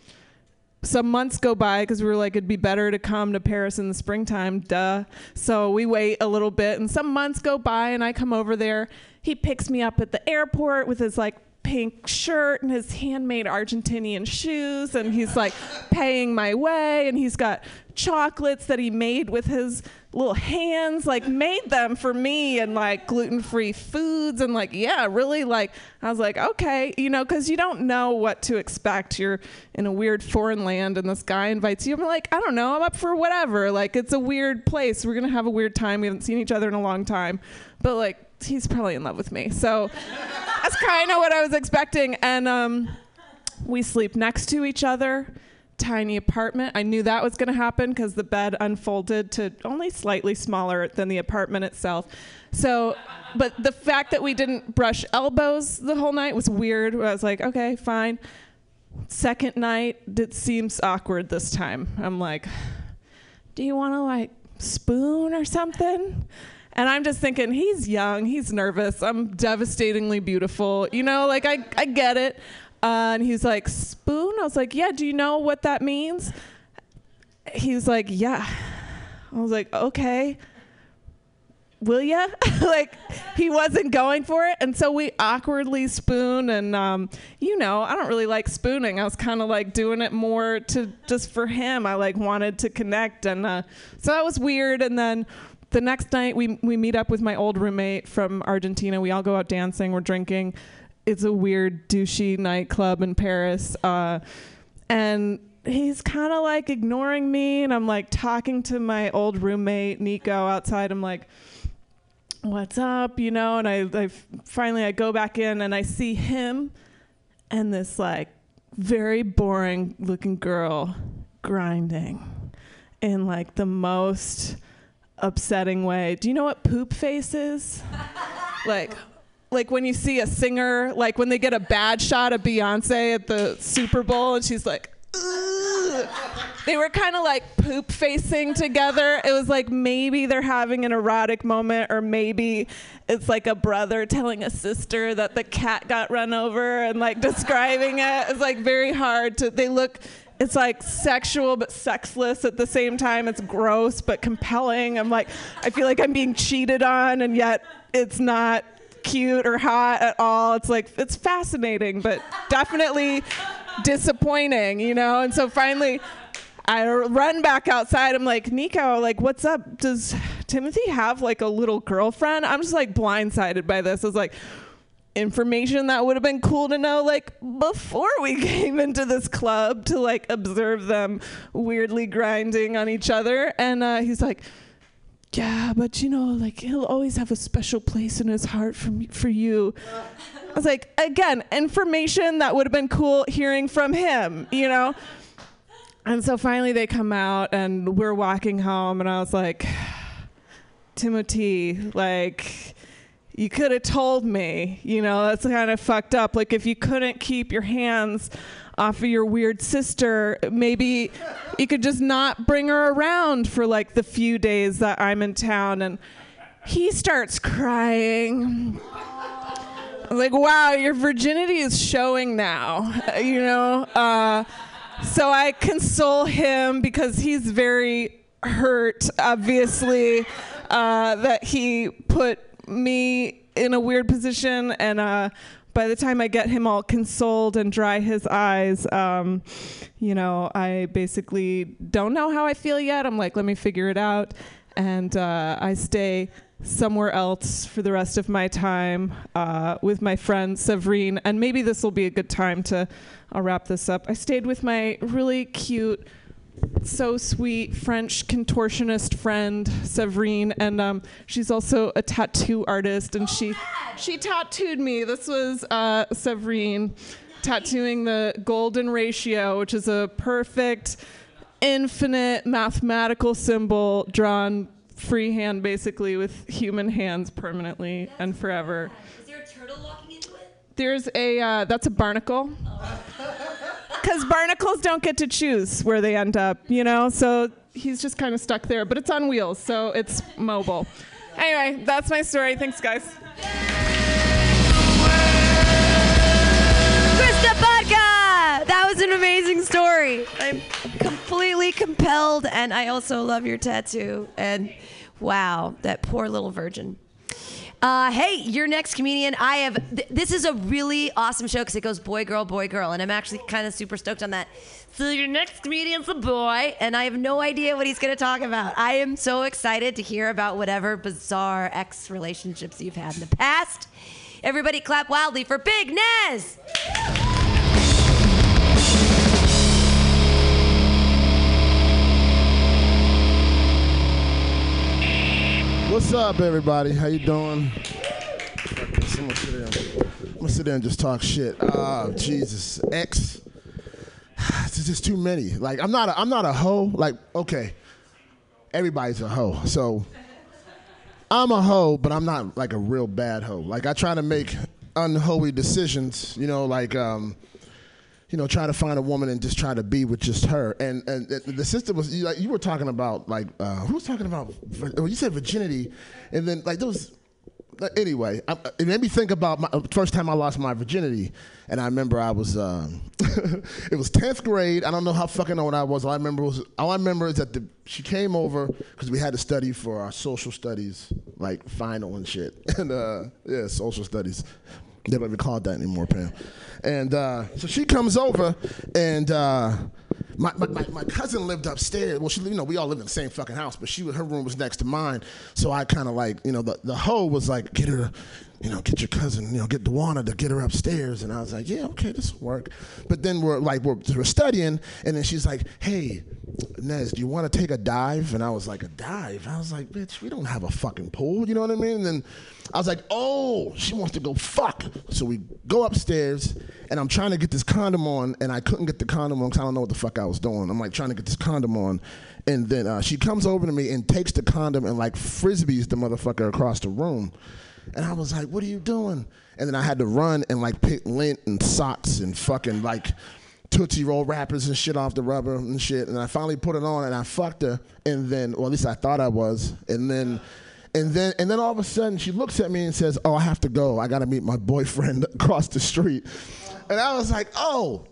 Some months go by because we were like, it'd be better to come to Paris in the springtime, duh. So we wait a little bit, and some months go by, and I come over there. He picks me up at the airport with his like pink shirt and his handmade Argentinian shoes, and he's like paying my way, and he's got chocolates that he made with his little hands, like made them for me, and like gluten free foods, and like, yeah, really, like, I was like, okay, you know, because you don't know what to expect. You're in a weird foreign land, and this guy invites you. I'm like, I don't know, I'm up for whatever. Like, it's a weird place. We're gonna have a weird time. We haven't seen each other in a long time, but like, he's probably in love with me. So that's kind of what I was expecting. And um, we sleep next to each other tiny apartment. I knew that was going to happen because the bed unfolded to only slightly smaller than the apartment itself. So, but the fact that we didn't brush elbows the whole night was weird. I was like, okay, fine. Second night, it seems awkward this time. I'm like, do you want to like spoon or something? And I'm just thinking, he's young, he's nervous, I'm devastatingly beautiful. You know, like I, I get it. Uh, and he's like, spoon? I was like, yeah, do you know what that means? He's like, yeah. I was like, okay. Will ya? like, he wasn't going for it. And so we awkwardly spoon. And, um, you know, I don't really like spooning. I was kind of like doing it more to just for him. I like wanted to connect. And uh, so that was weird. And then the next night we we meet up with my old roommate from Argentina. We all go out dancing. We're drinking. It's a weird douchey nightclub in Paris, uh, and he's kind of like ignoring me. And I'm like talking to my old roommate Nico outside. I'm like, "What's up?" You know. And I, I finally I go back in and I see him and this like very boring looking girl grinding in like the most upsetting way. Do you know what poop face is? like like when you see a singer, like when they get a bad shot of Beyonce at the Super Bowl and she's like, they were kind of like poop facing together. It was like maybe they're having an erotic moment, or maybe it's like a brother telling a sister that the cat got run over and like describing it. It's like very hard to, they look, it's like sexual but sexless at the same time. It's gross but compelling. I'm like, I feel like I'm being cheated on, and yet it's not cute or hot at all. It's like, it's fascinating, but definitely disappointing, you know? And so finally, I run back outside. I'm like, Nico, like, what's up? Does Timothy have like a little girlfriend? I'm just like blindsided by this. I was like, information that would have been cool to know like before we came into this club to like observe them weirdly grinding on each other. And uh, he's like, yeah, but you know, like he'll always have a special place in his heart for me, for you. I was like, again, information that would have been cool hearing from him, you know. And so finally they come out and we're walking home, and I was like, Timothy, like. You could have told me, you know, that's kind of fucked up. Like, if you couldn't keep your hands off of your weird sister, maybe you could just not bring her around for like the few days that I'm in town. And he starts crying. Like, wow, your virginity is showing now, you know? Uh, so I console him because he's very hurt, obviously, uh, that he put me in a weird position and uh, by the time I get him all consoled and dry his eyes, um, you know, I basically don't know how I feel yet. I'm like, let me figure it out. And uh, I stay somewhere else for the rest of my time uh, with my friend Severine. And maybe this will be a good time to I'll wrap this up. I stayed with my really cute so sweet French contortionist friend Severine, and um, she's also a tattoo artist, and she she tattooed me. This was uh, Severine tattooing the golden ratio, which is a perfect, infinite mathematical symbol drawn freehand, basically with human hands permanently and forever. Is there a turtle walking into it? There's a uh, that's a barnacle. Because barnacles don't get to choose where they end up, you know? So he's just kind of stuck there, but it's on wheels, so it's mobile. Anyway, that's my story. Thanks, guys. Krista Vodka! That was an amazing story. I'm completely compelled, and I also love your tattoo. And wow, that poor little virgin. Uh, hey, your next comedian. I have. Th- this is a really awesome show because it goes boy, girl, boy, girl, and I'm actually kind of super stoked on that. So your next comedian's a boy, and I have no idea what he's going to talk about. I am so excited to hear about whatever bizarre ex relationships you've had in the past. Everybody, clap wildly for Big Nez. What's up, everybody? How you doing? I'm gonna sit there, gonna sit there and just talk shit. Ah, Jesus, ex. There's just too many. Like I'm not a, I'm not a hoe. Like okay, everybody's a hoe. So I'm a hoe, but I'm not like a real bad hoe. Like I try to make unholy decisions. You know, like um, you know, try to find a woman and just try to be with just her. And and the- sister was you, like you were talking about like uh, who was talking about? Well, you said virginity, and then like uh, Anyway, I, it made me think about my first time I lost my virginity, and I remember I was, um, it was tenth grade. I don't know how fucking old I was. All I remember was, all I remember is that the, she came over because we had to study for our social studies, like final and shit, and uh, yeah, social studies. They don't even call it that anymore, Pam. And uh, so she comes over, and uh, my, my, my, cousin lived upstairs. Well, she, you know, we all lived in the same fucking house, but she, her room was next to mine. So I kind of like, you know, the, the hoe was like, get her, you know, get your cousin, you know, get Dewana to get her upstairs. And I was like, yeah, okay, this will work. But then we're like, we're, we're studying, and then she's like, hey, Nez, do you want to take a dive? And I was like, a dive? I was like, bitch, we don't have a fucking pool. You know what I mean? And then I was like, oh, she wants to go fuck. So we go upstairs, and I'm trying to get this condom on, and I couldn't get the condom on because I don't know what the fuck I was doing. I'm like trying to get this condom on, and then uh, she comes over to me and takes the condom and like frisbees the motherfucker across the room. And I was like, what are you doing? And then I had to run and like pick lint and socks and fucking like Tootsie Roll wrappers and shit off the rubber and shit. And I finally put it on and I fucked her. And then, or at least I thought I was. And then, and then, and then all of a sudden she looks at me and says, "Oh, I have to go. I got to meet my boyfriend across the street." And I was like, "Oh."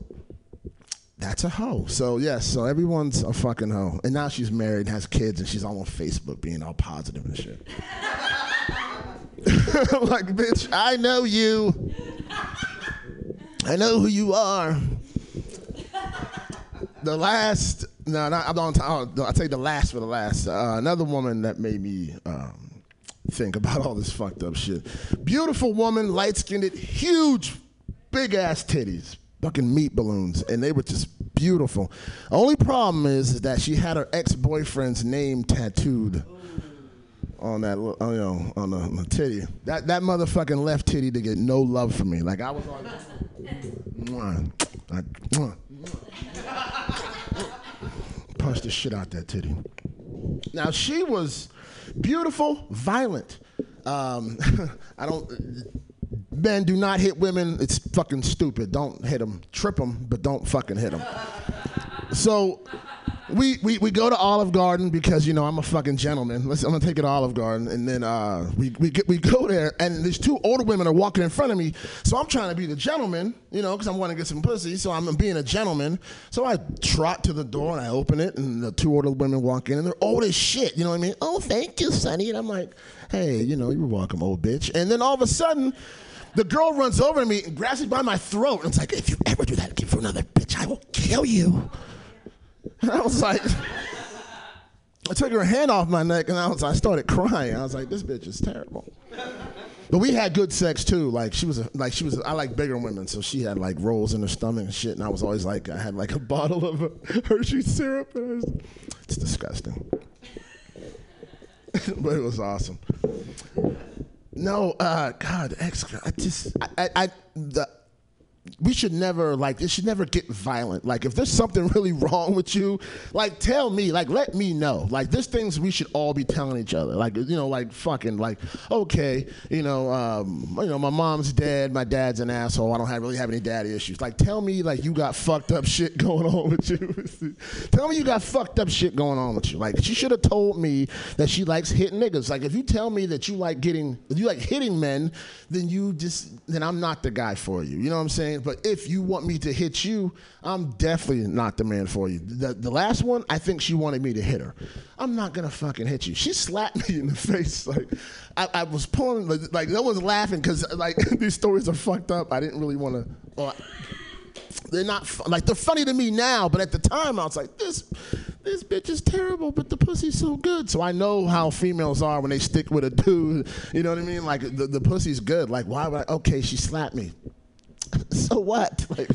That's a hoe. So yes, so everyone's a fucking hoe. And now she's married, and has kids, and she's all on Facebook being all positive and shit. like, bitch, I know you. I know who you are. The last, no, not, I'm not, I'll, I'll take the last for the last. Uh, another woman that made me um, think about all this fucked up shit. Beautiful woman, light skinned, huge, big ass titties, fucking meat balloons, and they were just beautiful. Only problem is, is that she had her ex boyfriend's name tattooed on that, oh, you know, on the, on the titty. That that motherfucking left titty to get no love from me. Like I was on, mwah, I, mwah, punch the shit out that titty. Now she was beautiful, violent. Um, I don't. Men do not hit women. It's fucking stupid. Don't hit them. Trip them, but don't fucking hit them. So we, we we go to Olive Garden because you know I'm a fucking gentleman. Let's, I'm gonna take it to Olive Garden, and then uh, we we get, we go there, and these two older women are walking in front of me. So I'm trying to be the gentleman, you know, because I want to get some pussy. So I'm being a gentleman. So I trot to the door and I open it, and the two older women walk in, and they're old as shit. You know what I mean? Oh, thank you, Sonny. And I'm like, hey, you know, you're welcome, old bitch. And then all of a sudden. The girl runs over to me and grabs me by my throat. And it's like, if you ever do that again for another bitch, I will kill you. And I was like, I took her hand off my neck and I was, I started crying. I was like, this bitch is terrible. But we had good sex too. Like she was, a, like she was. I like bigger women, so she had like rolls in her stomach and shit. And I was always like, I had like a bottle of Hershey syrup. Was, it's disgusting, but it was awesome. No, uh, God, ex. I just, I, I, I the, we should never like it should never get violent. Like if there's something really wrong with you, like tell me, like let me know. Like there's things we should all be telling each other. Like you know, like fucking like okay, you know, um, you know, my mom's dead, my dad's an asshole. I don't have really have any daddy issues. Like tell me like you got fucked up shit going on with you. tell me you got fucked up shit going on with you. Like she should have told me that she likes hitting niggas. Like if you tell me that you like getting you like hitting men, then you just then I'm not the guy for you. You know what I'm saying? But if you want me to hit you, I'm definitely not the man for you. The, the last one, I think she wanted me to hit her. I'm not gonna fucking hit you. She slapped me in the face. Like I, I was pulling, like, like no one's laughing because like these stories are fucked up. I didn't really want to. Uh, they're not like they're funny to me now, but at the time I was like, this, this bitch is terrible, but the pussy's so good. So I know how females are when they stick with a dude. You know what I mean? Like the, the pussy's good. Like why would I? Okay, she slapped me. so what? Like,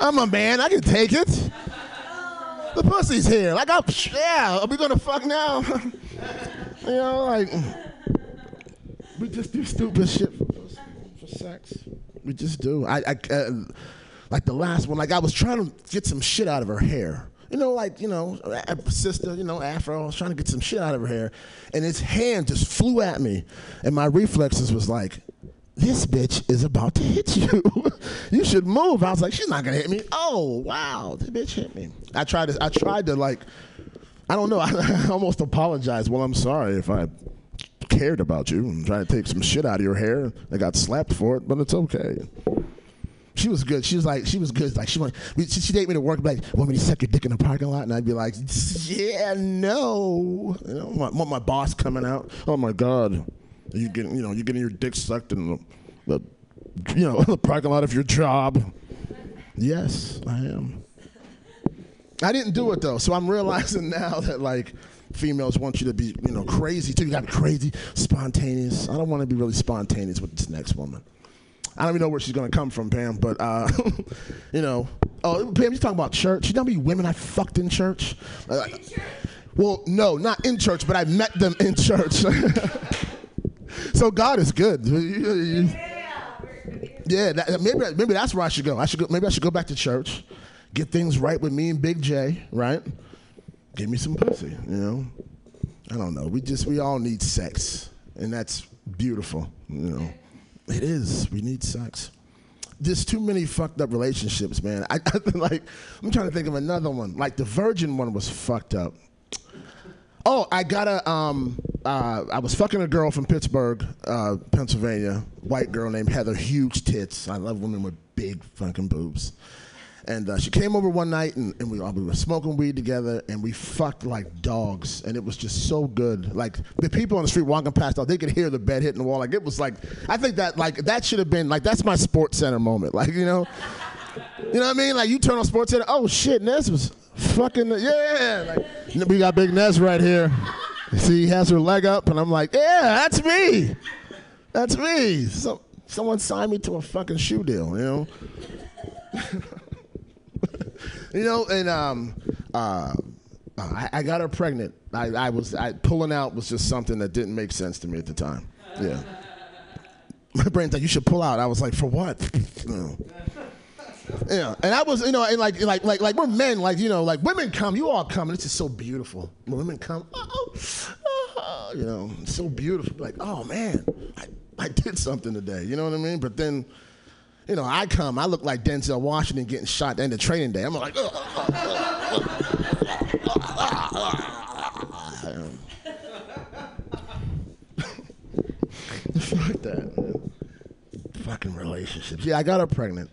I'm a man. I can take it. The pussy's here. Like I'm. Yeah. Are we gonna fuck now? you know, like we just do stupid shit for, for sex. We just do. I, I uh, like the last one, like I was trying to get some shit out of her hair. You know, like, you know, sister, you know, afro. I was trying to get some shit out of her hair. And his hand just flew at me. And my reflexes was like, this bitch is about to hit you. you should move. I was like, she's not gonna hit me. Oh wow, this bitch hit me. I tried to. I tried to like. I don't know. I almost apologized. Well, I'm sorry if I cared about you. I'm trying to take some shit out of your hair. I got slapped for it, but it's okay. She was good. She was like, she was good. Like she went, she, she'd take me to work. Like, want me to suck your dick in the parking lot? And I'd be like, yeah, no. You know, my, my boss coming out. Oh my god, you getting, you know, you getting your dick sucked in the, the you know, the parking lot of your job. Yes, I am. I didn't do it though, so I'm realizing now that like females want you to be, you know, crazy too. You gotta be crazy, spontaneous. I don't want to be really spontaneous with this next woman. I don't even know where she's gonna come from, Pam, but uh, you know. Oh, Pam, you talking about church? You know how many women I fucked in church? Uh, well, no, not in church, but I met them in church. So God is good. Yeah, that, maybe maybe that's where I should go. I should go. Maybe I should go back to church, get things right with me and Big J, right? Give me some pussy, you know. I don't know. We just we all need sex, and that's beautiful, you know. It is. We need sex. There's too many fucked up relationships, man. I, I like. I'm trying to think of another one. Like the virgin one was fucked up. Oh, I got a. Um, uh, I was fucking a girl from Pittsburgh, uh, Pennsylvania. White girl named Heather, huge tits. I love women with big fucking boobs. And uh, she came over one night, and, and we, we were smoking weed together, and we fucked like dogs, and it was just so good. Like the people on the street walking past, they could hear the bed hitting the wall. Like it was like, I think that like that should have been like that's my Sports Center moment. Like you know, you know what I mean? Like you turn on Sports Center, oh shit, Nez was fucking yeah. Like we got Big Nez right here. See, he has her leg up, and I'm like, yeah, that's me. That's me. So someone signed me to a fucking shoe deal, you know. you know, and um, uh, I, I got her pregnant. I, I was I, pulling out was just something that didn't make sense to me at the time. Yeah. My brain's like, you should pull out. I was like, for what? Yeah, and I was, you know, and like, like, like, like we're men, like, you know, like women come, you all come, and it's just so beautiful. When women come, oh, oh, you know, so beautiful. Like, oh man, I, I did something today. You know what I mean? But then, you know, I come, I look like Denzel Washington getting shot at the end of training day. I'm like, fuck that. man. Fucking relationships. Yeah, I got her pregnant.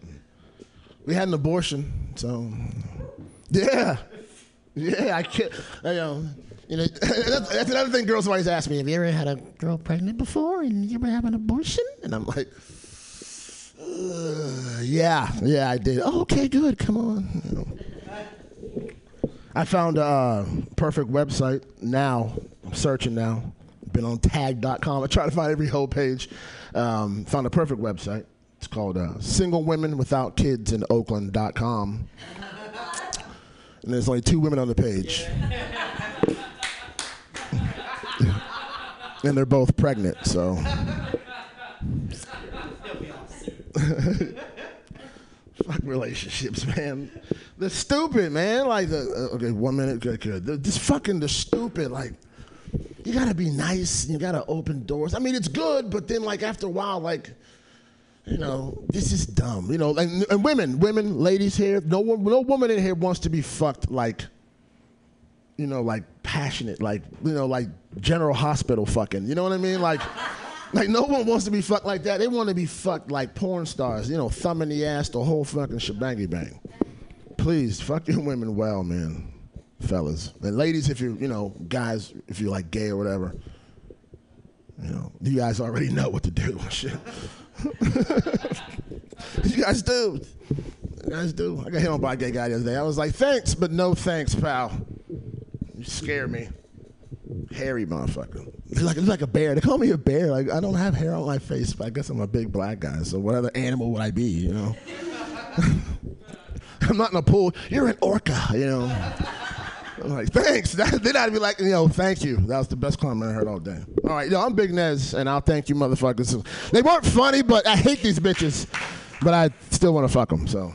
We had an abortion, so yeah, yeah. I can't. I, know, you know, that's, that's another thing girls always ask me. Have you ever had a girl pregnant before, and you ever have an abortion? And I'm like, "Uh, yeah, yeah, I did. Oh, okay, good. Come on. You know. I found a uh, perfect website now. I'm searching now. Been on tag.com. I try to find every whole page. Um, found a perfect website. Called uh, Single Women Without Kids in Oakland.com. And there's only two women on the page. and they're both pregnant, so. Fuck relationships, man. They're stupid, man. Like, uh, okay, one minute, good, good. They're just fucking, they're stupid. Like, you gotta be nice. You gotta open doors. I mean, it's good, but then, like, after a while, like, you know, this is dumb. You know, and, and women, women, ladies here, no no woman in here wants to be fucked like, you know, like passionate, like you know, like General Hospital fucking. You know what I mean? Like, like no one wants to be fucked like that. They want to be fucked like porn stars. You know, thumbing the ass, the whole fucking shebangy bang. Please, fuck your women well, man, fellas and ladies. If you, you know, guys, if you're like gay or whatever. You know, you guys already know what to do. Shit. you guys do. You guys do. I got hit on by a gay guy the other day. I was like, thanks, but no thanks, pal. You scare me. Hairy motherfucker. He's like, he's like a bear. They call me a bear. Like, I don't have hair on my face, but I guess I'm a big black guy. So what other animal would I be, you know? I'm not in a pool. You're an orca, you know? I'm like, thanks. Then I'd be like, yo, thank you. That was the best comment I heard all day. All right, yo, I'm Big Nez, and I'll thank you, motherfuckers. They weren't funny, but I hate these bitches. But I still want to fuck them, so.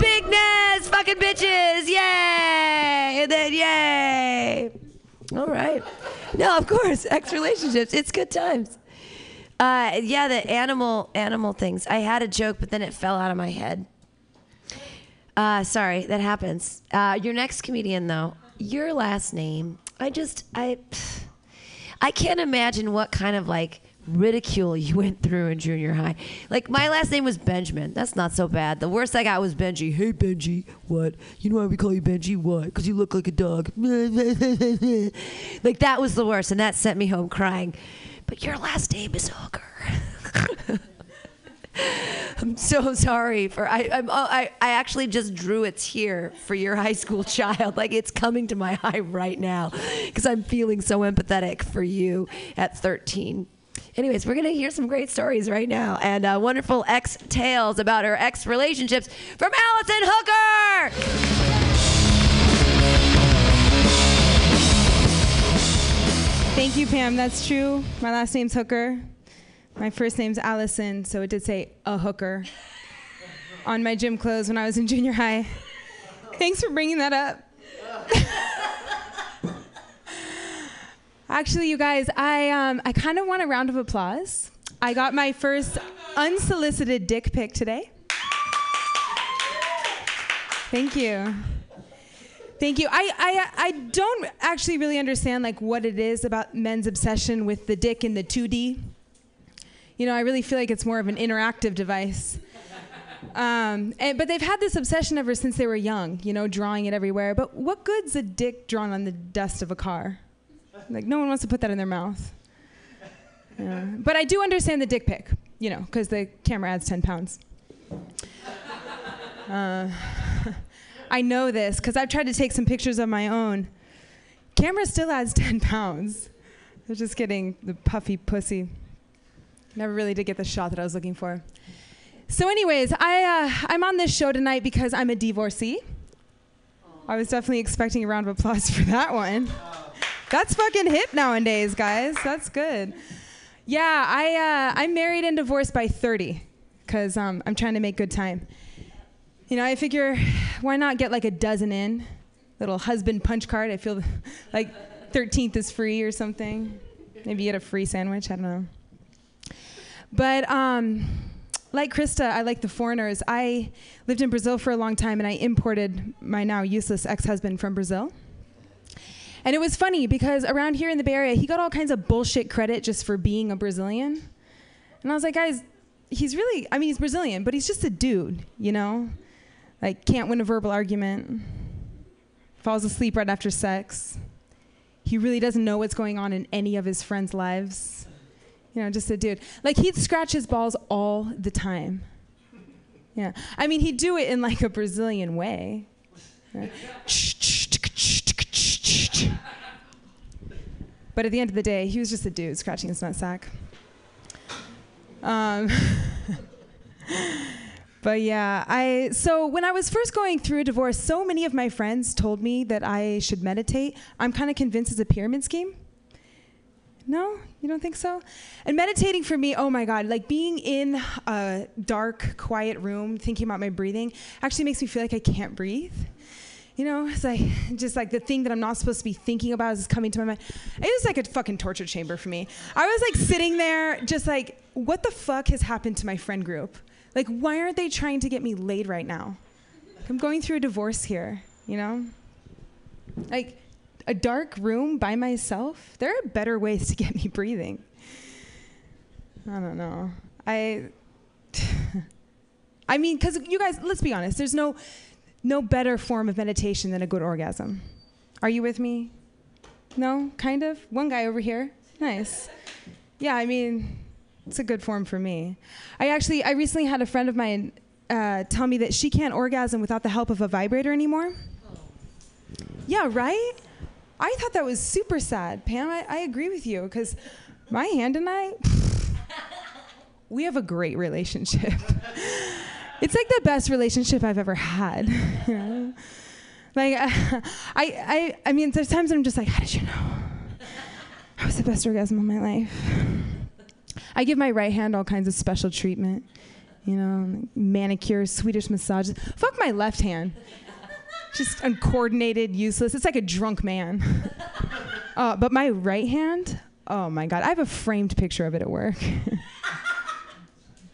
Big Nez, fucking bitches, yay! And then yay! All right. No, of course, ex relationships, it's good times. Uh, yeah, the animal animal things. I had a joke, but then it fell out of my head. Uh, sorry, that happens. Uh, your next comedian, though, your last name. I just I I can't imagine what kind of like ridicule you went through in junior high. Like my last name was Benjamin. That's not so bad. The worst I got was Benji. Hey Benji, what? You know why we call you Benji? What? Because you look like a dog. like that was the worst, and that sent me home crying. But your last name is Hooker. I'm so sorry for I I'm, I I actually just drew a tear for your high school child. Like it's coming to my eye right now because I'm feeling so empathetic for you at 13. Anyways, we're gonna hear some great stories right now and uh, wonderful ex tales about her ex relationships from Allison Hooker. Thank you, Pam. That's true. My last name's Hooker. My first name's Allison, so it did say a hooker on my gym clothes when I was in junior high. Thanks for bringing that up. Actually, you guys, I um, I kind of want a round of applause. I got my first unsolicited dick pic today. Thank you. Thank you. I, I I don't actually really understand like what it is about men's obsession with the dick in the 2D. You know, I really feel like it's more of an interactive device. Um, and, but they've had this obsession ever since they were young, you know, drawing it everywhere. But what good's a dick drawn on the dust of a car? Like, no one wants to put that in their mouth. Yeah. But I do understand the dick pic, you know, because the camera adds 10 pounds. Uh, I know this because I've tried to take some pictures of my own. Camera still adds 10 pounds. They're just getting the puffy pussy. Never really did get the shot that I was looking for. So, anyways, I, uh, I'm on this show tonight because I'm a divorcee. I was definitely expecting a round of applause for that one. That's fucking hip nowadays, guys. That's good. Yeah, I, uh, I'm married and divorced by 30 because um, I'm trying to make good time. You know, I figure why not get like a dozen in? Little husband punch card. I feel like 13th is free or something. Maybe get a free sandwich. I don't know. But um, like Krista, I like the foreigners. I lived in Brazil for a long time and I imported my now useless ex husband from Brazil. And it was funny because around here in the Bay Area, he got all kinds of bullshit credit just for being a Brazilian. And I was like, guys, he's really, I mean, he's Brazilian, but he's just a dude, you know? Like, can't win a verbal argument, falls asleep right after sex. He really doesn't know what's going on in any of his friends' lives. You know, just a dude. Like, he'd scratch his balls all the time. Yeah. I mean, he'd do it in like a Brazilian way. But at the end of the day, he was just a dude scratching his nutsack. Um, but yeah, I so when I was first going through a divorce, so many of my friends told me that I should meditate. I'm kind of convinced it's a pyramid scheme. No, you don't think so? And meditating for me, oh my God, like being in a dark, quiet room, thinking about my breathing, actually makes me feel like I can't breathe. You know, it's like just like the thing that I'm not supposed to be thinking about is coming to my mind. It was like a fucking torture chamber for me. I was like sitting there, just like, what the fuck has happened to my friend group? Like, why aren't they trying to get me laid right now? I'm going through a divorce here, you know? Like, a dark room by myself? There are better ways to get me breathing. I don't know. I. I mean, because you guys, let's be honest, there's no no better form of meditation than a good orgasm. Are you with me? No? Kind of? One guy over here. Nice. Yeah, I mean, it's a good form for me. I actually, I recently had a friend of mine uh, tell me that she can't orgasm without the help of a vibrator anymore. Yeah, right? I thought that was super sad. Pam, I, I agree with you because my hand and I, we have a great relationship. it's like the best relationship I've ever had. you know? Like, uh, I, I, I mean, there's times I'm just like, how did you know? That was the best orgasm of my life. I give my right hand all kinds of special treatment, you know, manicures, Swedish massages. Fuck my left hand. Just uncoordinated, useless. It's like a drunk man. Uh, but my right hand, oh my God, I have a framed picture of it at work.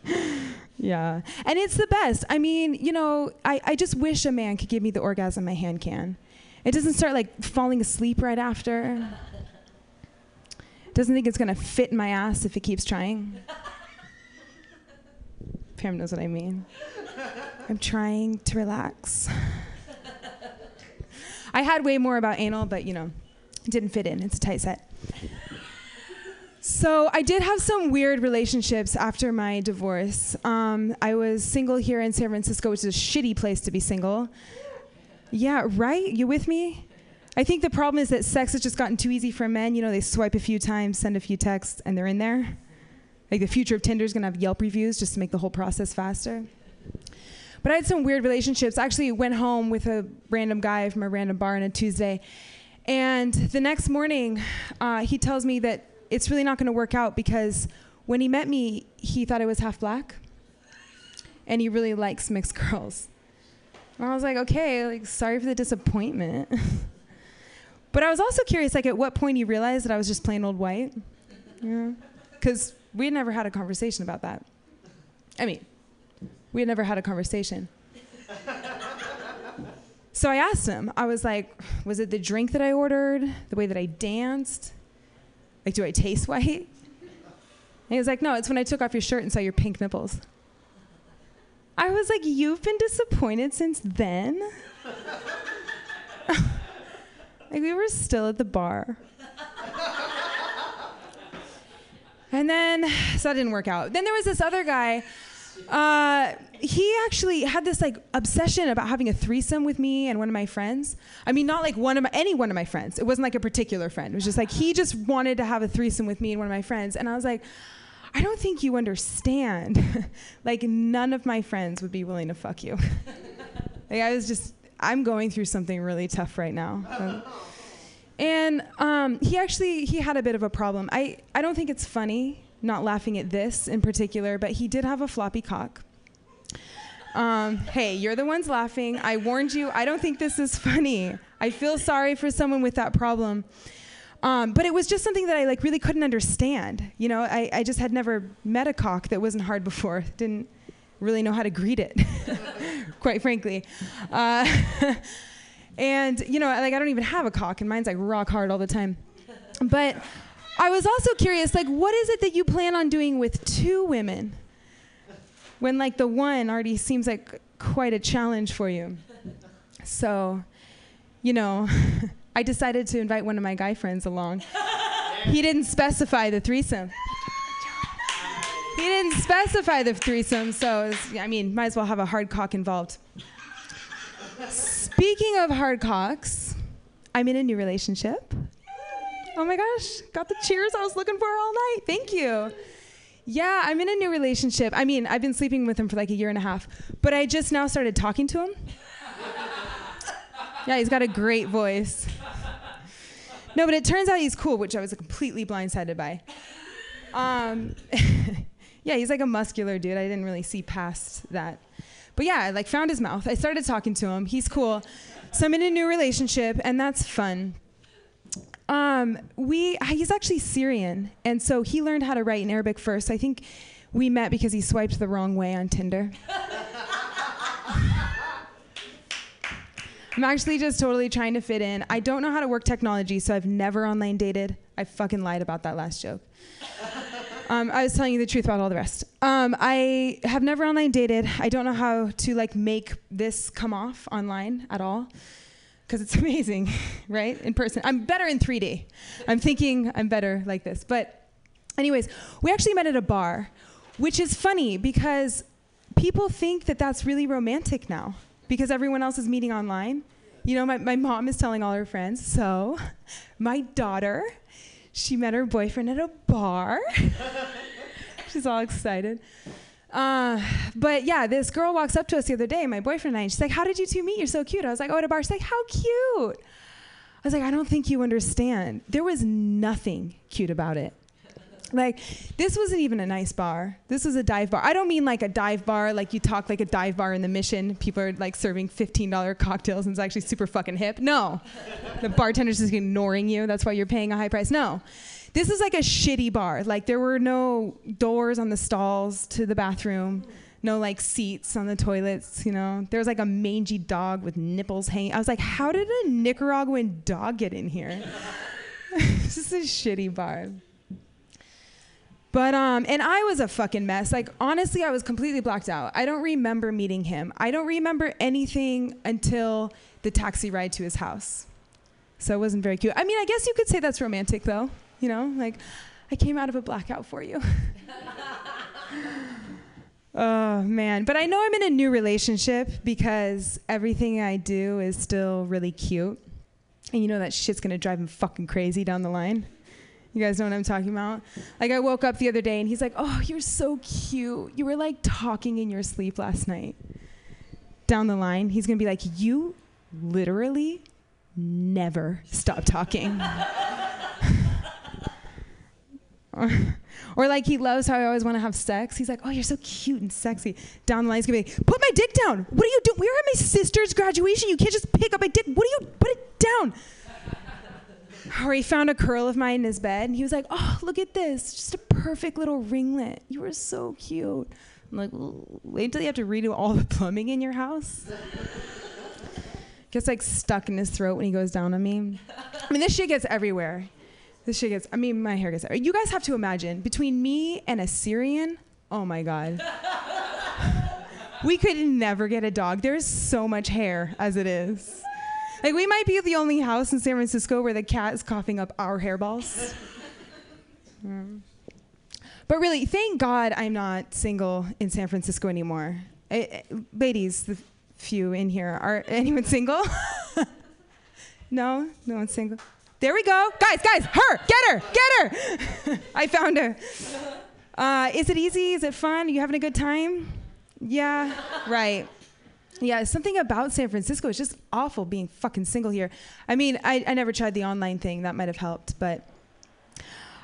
yeah. And it's the best. I mean, you know, I, I just wish a man could give me the orgasm my hand can. It doesn't start like falling asleep right after. Doesn't think it's gonna fit in my ass if it keeps trying. Pam knows what I mean. I'm trying to relax. I had way more about anal, but you know, it didn't fit in. It's a tight set. So I did have some weird relationships after my divorce. Um, I was single here in San Francisco, which is a shitty place to be single. Yeah, right? You with me? I think the problem is that sex has just gotten too easy for men. You know, they swipe a few times, send a few texts, and they're in there. Like the future of Tinder is going to have Yelp reviews just to make the whole process faster. But I had some weird relationships. I actually went home with a random guy from a random bar on a Tuesday. And the next morning, uh, he tells me that it's really not going to work out because when he met me, he thought I was half black. And he really likes mixed girls. And I was like, okay, like, sorry for the disappointment. but I was also curious, like, at what point he realized that I was just plain old white. Yeah. Because we had never had a conversation about that. I mean, we had never had a conversation. so I asked him, I was like, was it the drink that I ordered? The way that I danced? Like, do I taste white? And he was like, no, it's when I took off your shirt and saw your pink nipples. I was like, you've been disappointed since then? Like, we were still at the bar. And then, so that didn't work out. Then there was this other guy. Uh, he actually had this like obsession about having a threesome with me and one of my friends. I mean, not like one of my, any one of my friends. It wasn't like a particular friend. It was just like he just wanted to have a threesome with me and one of my friends. And I was like, I don't think you understand. like none of my friends would be willing to fuck you. like I was just, I'm going through something really tough right now. And um, he actually he had a bit of a problem. I, I don't think it's funny, not laughing at this in particular, but he did have a floppy cock. Um, hey, you're the ones laughing. I warned you. I don't think this is funny. I feel sorry for someone with that problem. Um, but it was just something that I like really couldn't understand. You know, I, I just had never met a cock that wasn't hard before. Didn't really know how to greet it, quite frankly. Uh, and you know, like I don't even have a cock, and mine's like rock hard all the time. But I was also curious, like, what is it that you plan on doing with two women? When like the one already seems like quite a challenge for you. So, you know, I decided to invite one of my guy friends along. he didn't specify the threesome. He didn't specify the threesome, so was, I mean, might as well have a hard cock involved. Speaking of hard cocks, I'm in a new relationship. Oh my gosh, got the cheers I was looking for all night. Thank you. Yeah, I'm in a new relationship. I mean, I've been sleeping with him for like a year and a half, but I just now started talking to him. yeah, he's got a great voice. No, but it turns out he's cool, which I was completely blindsided by. Um, yeah, he's like a muscular dude. I didn't really see past that. But yeah, I like found his mouth. I started talking to him. He's cool. So I'm in a new relationship, and that's fun. Um, we he's actually Syrian, and so he learned how to write in Arabic first. I think we met because he swiped the wrong way on Tinder. I'm actually just totally trying to fit in. I don't know how to work technology, so I've never online dated. I fucking lied about that last joke. Um, I was telling you the truth about all the rest. Um, I have never online dated. I don't know how to like make this come off online at all because it's amazing, right? In person. I'm better in 3D. I'm thinking I'm better like this. But, anyways, we actually met at a bar, which is funny because people think that that's really romantic now because everyone else is meeting online. You know, my, my mom is telling all her friends. So, my daughter, she met her boyfriend at a bar. She's all excited. Uh, but yeah, this girl walks up to us the other day, my boyfriend and I, and she's like, How did you two meet? You're so cute. I was like, Oh, at a bar. She's like, How cute. I was like, I don't think you understand. There was nothing cute about it. Like, this wasn't even a nice bar. This was a dive bar. I don't mean like a dive bar, like you talk like a dive bar in the mission. People are like serving $15 cocktails and it's actually super fucking hip. No. the bartender's just ignoring you. That's why you're paying a high price. No. This is like a shitty bar. Like, there were no doors on the stalls to the bathroom, no like seats on the toilets, you know. There was like a mangy dog with nipples hanging. I was like, how did a Nicaraguan dog get in here? this is a shitty bar. But um, and I was a fucking mess. Like honestly, I was completely blacked out. I don't remember meeting him. I don't remember anything until the taxi ride to his house. So it wasn't very cute. I mean, I guess you could say that's romantic though. You know, like I came out of a blackout for you. oh man, but I know I'm in a new relationship because everything I do is still really cute. And you know that shit's gonna drive him fucking crazy down the line. You guys know what I'm talking about? Like, I woke up the other day and he's like, Oh, you're so cute. You were like talking in your sleep last night. Down the line, he's gonna be like, You literally never stop talking. or, or like he loves how I always want to have sex. He's like, "Oh, you're so cute and sexy." Down the line, he's gonna be, like, "Put my dick down. What are you doing? We're at my sister's graduation. You can't just pick up my dick. What are you? Put it down." Or he found a curl of mine in his bed, and he was like, "Oh, look at this! Just a perfect little ringlet. You were so cute." I'm like, "Wait until you have to redo all the plumbing in your house." Gets like stuck in his throat when he goes down on me. I mean, this shit gets everywhere. This shit gets. I mean, my hair gets. Everywhere. You guys have to imagine between me and a Syrian. Oh my god. we could never get a dog. There's so much hair as it is. Like we might be the only house in San Francisco where the cat is coughing up our hairballs. Mm. But really, thank God I'm not single in San Francisco anymore. I, I, ladies, the few in here, are anyone single? no, no one's single. There we go, guys, guys, her, get her, get her. I found her. Uh, is it easy? Is it fun? Are you having a good time? Yeah, right. Yeah, something about San Francisco is just awful being fucking single here. I mean, I, I never tried the online thing. That might have helped, but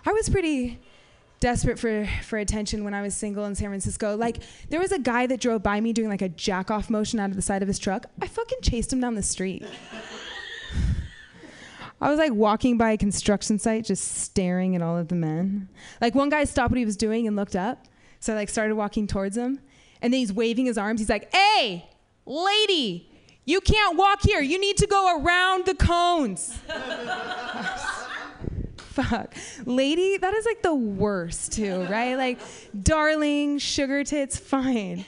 I was pretty desperate for, for attention when I was single in San Francisco. Like, there was a guy that drove by me doing like a jack off motion out of the side of his truck. I fucking chased him down the street. I was like walking by a construction site, just staring at all of the men. Like, one guy stopped what he was doing and looked up. So I like started walking towards him. And then he's waving his arms. He's like, hey, lady, you can't walk here. You need to go around the cones. Fuck. Lady, that is like the worst, too, right? Like, darling, sugar tits, fine.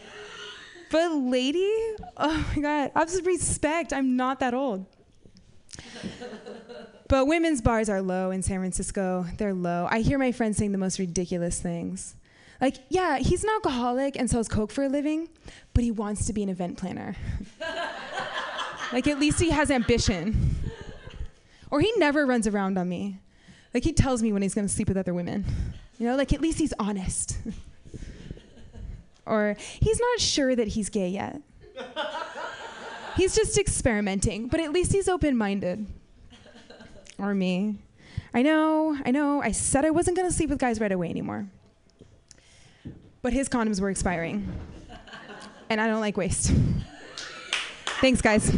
But lady, oh my God, I respect. I'm not that old. But women's bars are low in San Francisco. They're low. I hear my friends saying the most ridiculous things. Like, yeah, he's an alcoholic and sells Coke for a living, but he wants to be an event planner. like, at least he has ambition. Or he never runs around on me. Like, he tells me when he's gonna sleep with other women. You know, like, at least he's honest. or he's not sure that he's gay yet. he's just experimenting, but at least he's open minded. Or me. I know, I know, I said I wasn't gonna sleep with guys right away anymore but his condoms were expiring. and I don't like waste. Thanks, guys.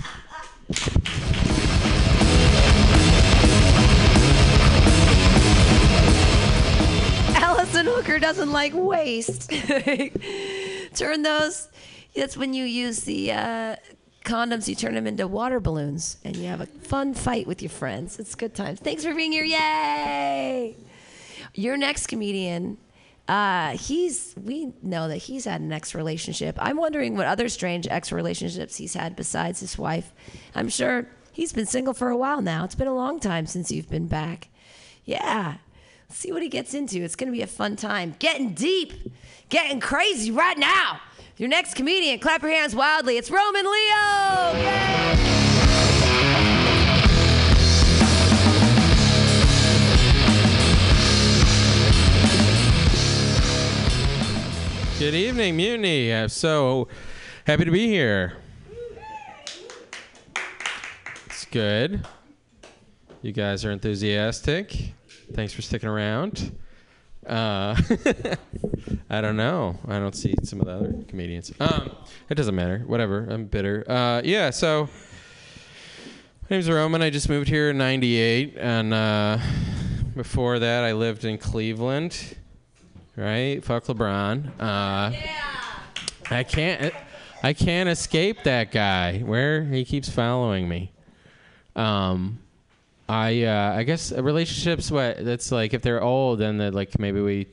Allison Hooker doesn't like waste. turn those. That's when you use the uh, condoms. You turn them into water balloons, and you have a fun fight with your friends. It's good times. Thanks for being here. Yay! Your next comedian uh, he's we know that he's had an ex relationship. I'm wondering what other strange ex relationships he's had besides his wife. I'm sure he's been single for a while now. It's been a long time since you've been back. Yeah. See what he gets into. It's going to be a fun time. Getting deep, getting crazy right now. Your next comedian, clap your hands wildly. It's Roman Leo. Yay! Good evening, Mutiny. I'm so happy to be here. It's good. You guys are enthusiastic. Thanks for sticking around. Uh, I don't know. I don't see some of the other comedians. Um, it doesn't matter. Whatever. I'm bitter. Uh, yeah. So my name's Roman. I just moved here in '98, and uh, before that, I lived in Cleveland. Right? Fuck LeBron. Uh, I can't. I can't escape that guy. Where he keeps following me. Um, I uh, I guess relationships. What that's like if they're old, then that like maybe we.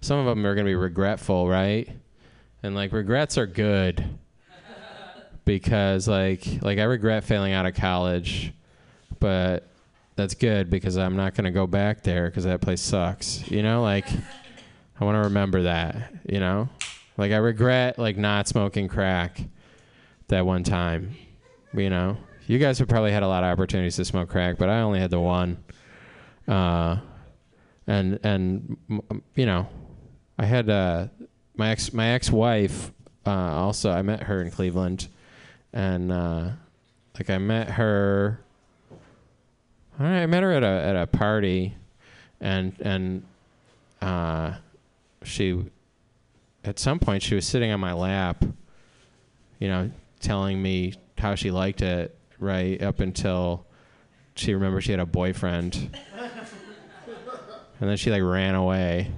Some of them are gonna be regretful, right? And like regrets are good. Because like like I regret failing out of college, but that's good because I'm not gonna go back there because that place sucks. You know, like I want to remember that. You know, like I regret like not smoking crack that one time. You know, you guys have probably had a lot of opportunities to smoke crack, but I only had the one. Uh, and and you know, I had uh, my ex my ex wife. Uh, also, I met her in Cleveland, and uh, like I met her. I, I met her at a at a party, and and uh, she at some point she was sitting on my lap, you know, telling me how she liked it right up until she remembered she had a boyfriend. and then she like ran away.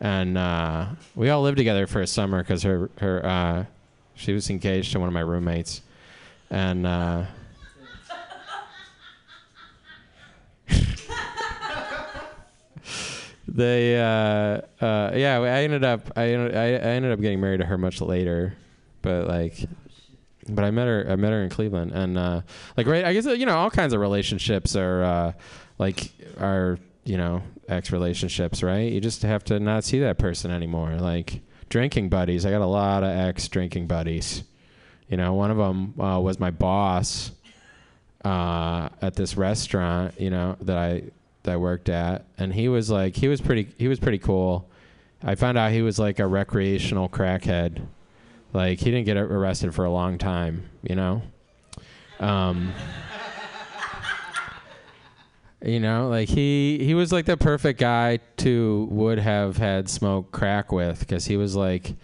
And uh, we all lived together for a summer because her her uh, she was engaged to one of my roommates, and uh, they uh, uh, yeah I ended up I ended, I, ended up getting married to her much later, but like but I met her I met her in Cleveland and uh, like right I guess you know all kinds of relationships are uh, like are you know ex relationships right? You just have to not see that person anymore. Like drinking buddies I got a lot of ex drinking buddies. You know one of them uh, was my boss uh, at this restaurant you know that I that I worked at and he was like he was pretty he was pretty cool I found out he was like a recreational crackhead like he didn't get arrested for a long time, you know. Um, you know, like he he was like the perfect guy to would have had smoke crack with because he was like,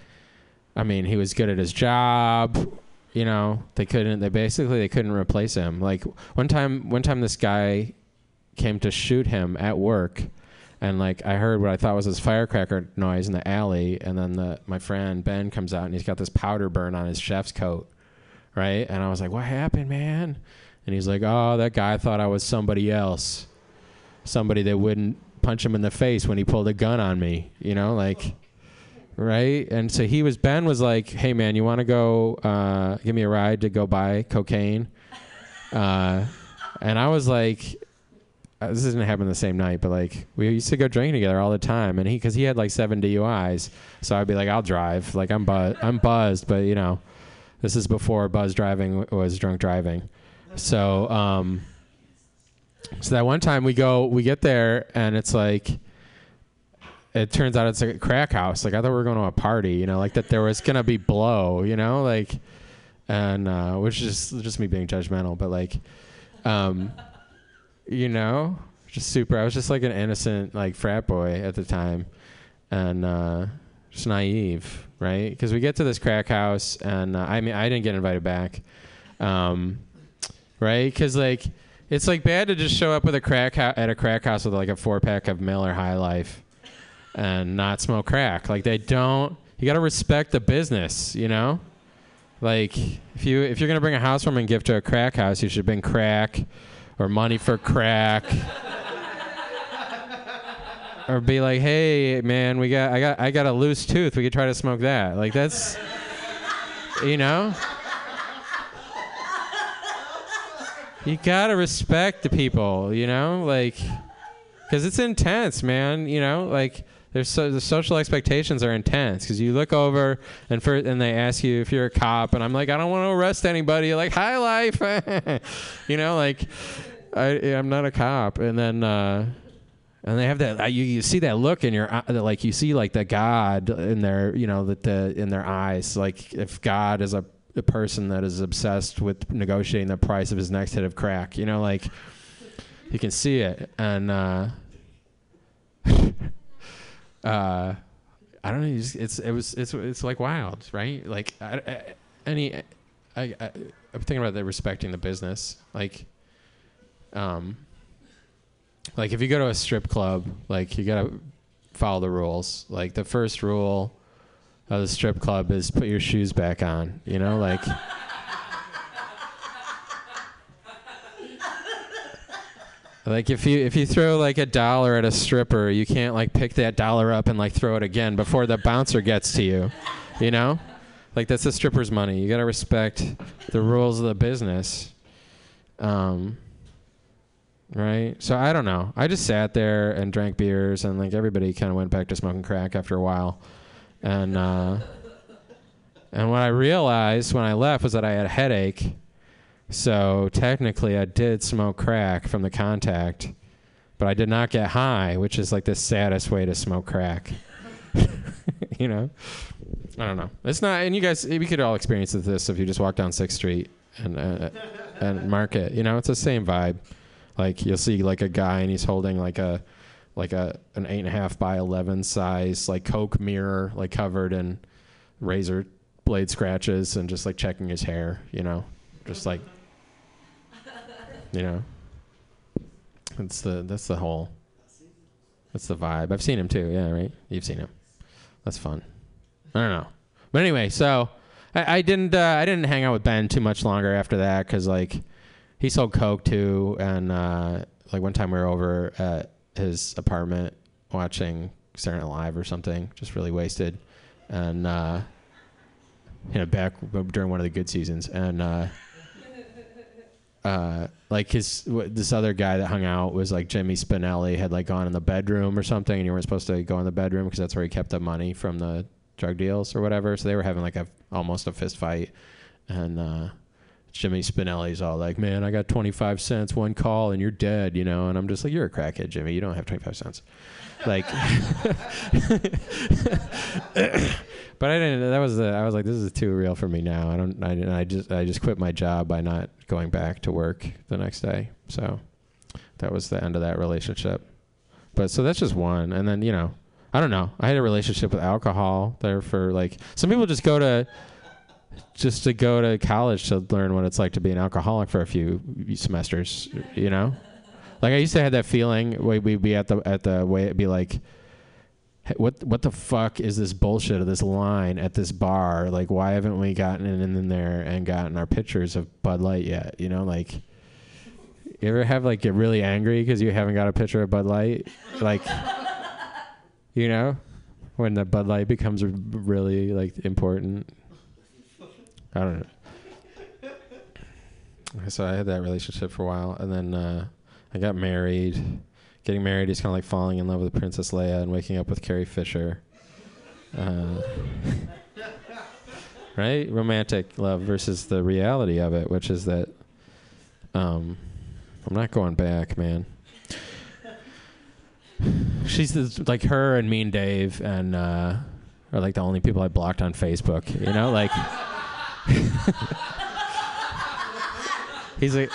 I mean, he was good at his job. You know, they couldn't. They basically they couldn't replace him. Like one time, one time this guy came to shoot him at work and like I heard what I thought was his firecracker noise in the alley, and then the my friend Ben comes out and he's got this powder burn on his chef's coat, right? And I was like, "What happened, man?" And he's like, "Oh, that guy thought I was somebody else, somebody that wouldn't punch him in the face when he pulled a gun on me, you know, like." Right, and so he was. Ben was like, "Hey, man, you want to go? Uh, give me a ride to go buy cocaine." Uh, and I was like, uh, this didn't happen the same night, but like we used to go drinking together all the time, and he because he had like seven DUIs, so I'd be like, I'll drive, like I'm buzz, I'm buzzed, but you know, this is before buzz driving was drunk driving, so um, so that one time we go, we get there, and it's like. It turns out it's a crack house. Like I thought we were going to a party, you know, like that there was gonna be blow, you know, like, and uh, which is just me being judgmental, but like, um, you know, just super. I was just like an innocent like frat boy at the time, and uh, just naive, right? Because we get to this crack house, and uh, I mean, I didn't get invited back, um, right? Because like it's like bad to just show up with a crack ho- at a crack house with like a four pack of Miller High Life, and not smoke crack. Like they don't. You got to respect the business, you know. Like if you if you're gonna bring a housewarming gift to a crack house, you should bring crack or money for crack. or be like, "Hey, man, we got I got I got a loose tooth. We could try to smoke that." Like that's you know? You got to respect the people, you know? Like cuz it's intense, man, you know? Like there's so the social expectations are intense because you look over and for and they ask you if you're a cop and I'm like I don't want to arrest anybody like high life you know like I I'm not a cop and then uh and they have that uh, you, you see that look in your eye like you see like the god in their you know that the in their eyes like if god is a, a person that is obsessed with negotiating the price of his next hit of crack you know like you can see it and uh uh, I don't know. It's it was it's it's like wild, right? Like I, I, any, I, I I'm thinking about the respecting the business, like, um, like if you go to a strip club, like you gotta follow the rules. Like the first rule of the strip club is put your shoes back on. You know, like. Like if you if you throw like a dollar at a stripper, you can't like pick that dollar up and like throw it again before the bouncer gets to you. You know? Like that's the stripper's money. You got to respect the rules of the business. Um right? So I don't know. I just sat there and drank beers and like everybody kind of went back to smoking crack after a while. And uh and what I realized when I left was that I had a headache. So technically, I did smoke crack from the contact, but I did not get high, which is like the saddest way to smoke crack. you know, I don't know. It's not, and you guys, we could all experience this if you just walk down Sixth Street and uh, and Market. You know, it's the same vibe. Like you'll see like a guy and he's holding like a like a an eight and a half by eleven size like Coke mirror, like covered in razor blade scratches, and just like checking his hair. You know, just like you know? That's the that's the whole that's the vibe. I've seen him too. Yeah right? You've seen him. That's fun. I don't know. But anyway so i, I didn't uh, i didn't hang out with ben too much longer after that because like he sold coke too and uh, like one time we were over at his apartment watching Saturday Night Live or something just really wasted and uh you know back during one of the good seasons and uh uh, like his wh- this other guy that hung out was like Jimmy Spinelli had like gone in the bedroom or something, and you weren't supposed to go in the bedroom because that's where he kept the money from the drug deals or whatever. So they were having like a almost a fist fight, and uh, Jimmy Spinelli's all like, "Man, I got twenty five cents, one call, and you're dead," you know. And I'm just like, "You're a crackhead, Jimmy. You don't have twenty five cents." Like, but I didn't. That was the. I was like, this is too real for me now. I don't. I, I just. I just quit my job by not going back to work the next day. So that was the end of that relationship. But so that's just one. And then you know, I don't know. I had a relationship with alcohol there for like. Some people just go to. Just to go to college to learn what it's like to be an alcoholic for a few semesters, you know. Like I used to have that feeling. we- We'd be at the at the way it'd be like, "Hey, what what the fuck is this bullshit of this line at this bar? Like, why haven't we gotten in, in there and gotten our pictures of Bud Light yet? You know, like, you ever have like get really angry because you haven't got a picture of Bud Light? Like, you know, when the Bud Light becomes really like important. I don't know. So I had that relationship for a while, and then uh, I got married. Getting married is kind of like falling in love with Princess Leia and waking up with Carrie Fisher. Uh, right? Romantic love versus the reality of it, which is that um, I'm not going back, man. She's the, like her and Mean Dave and uh, are like the only people I blocked on Facebook. You know, like he's a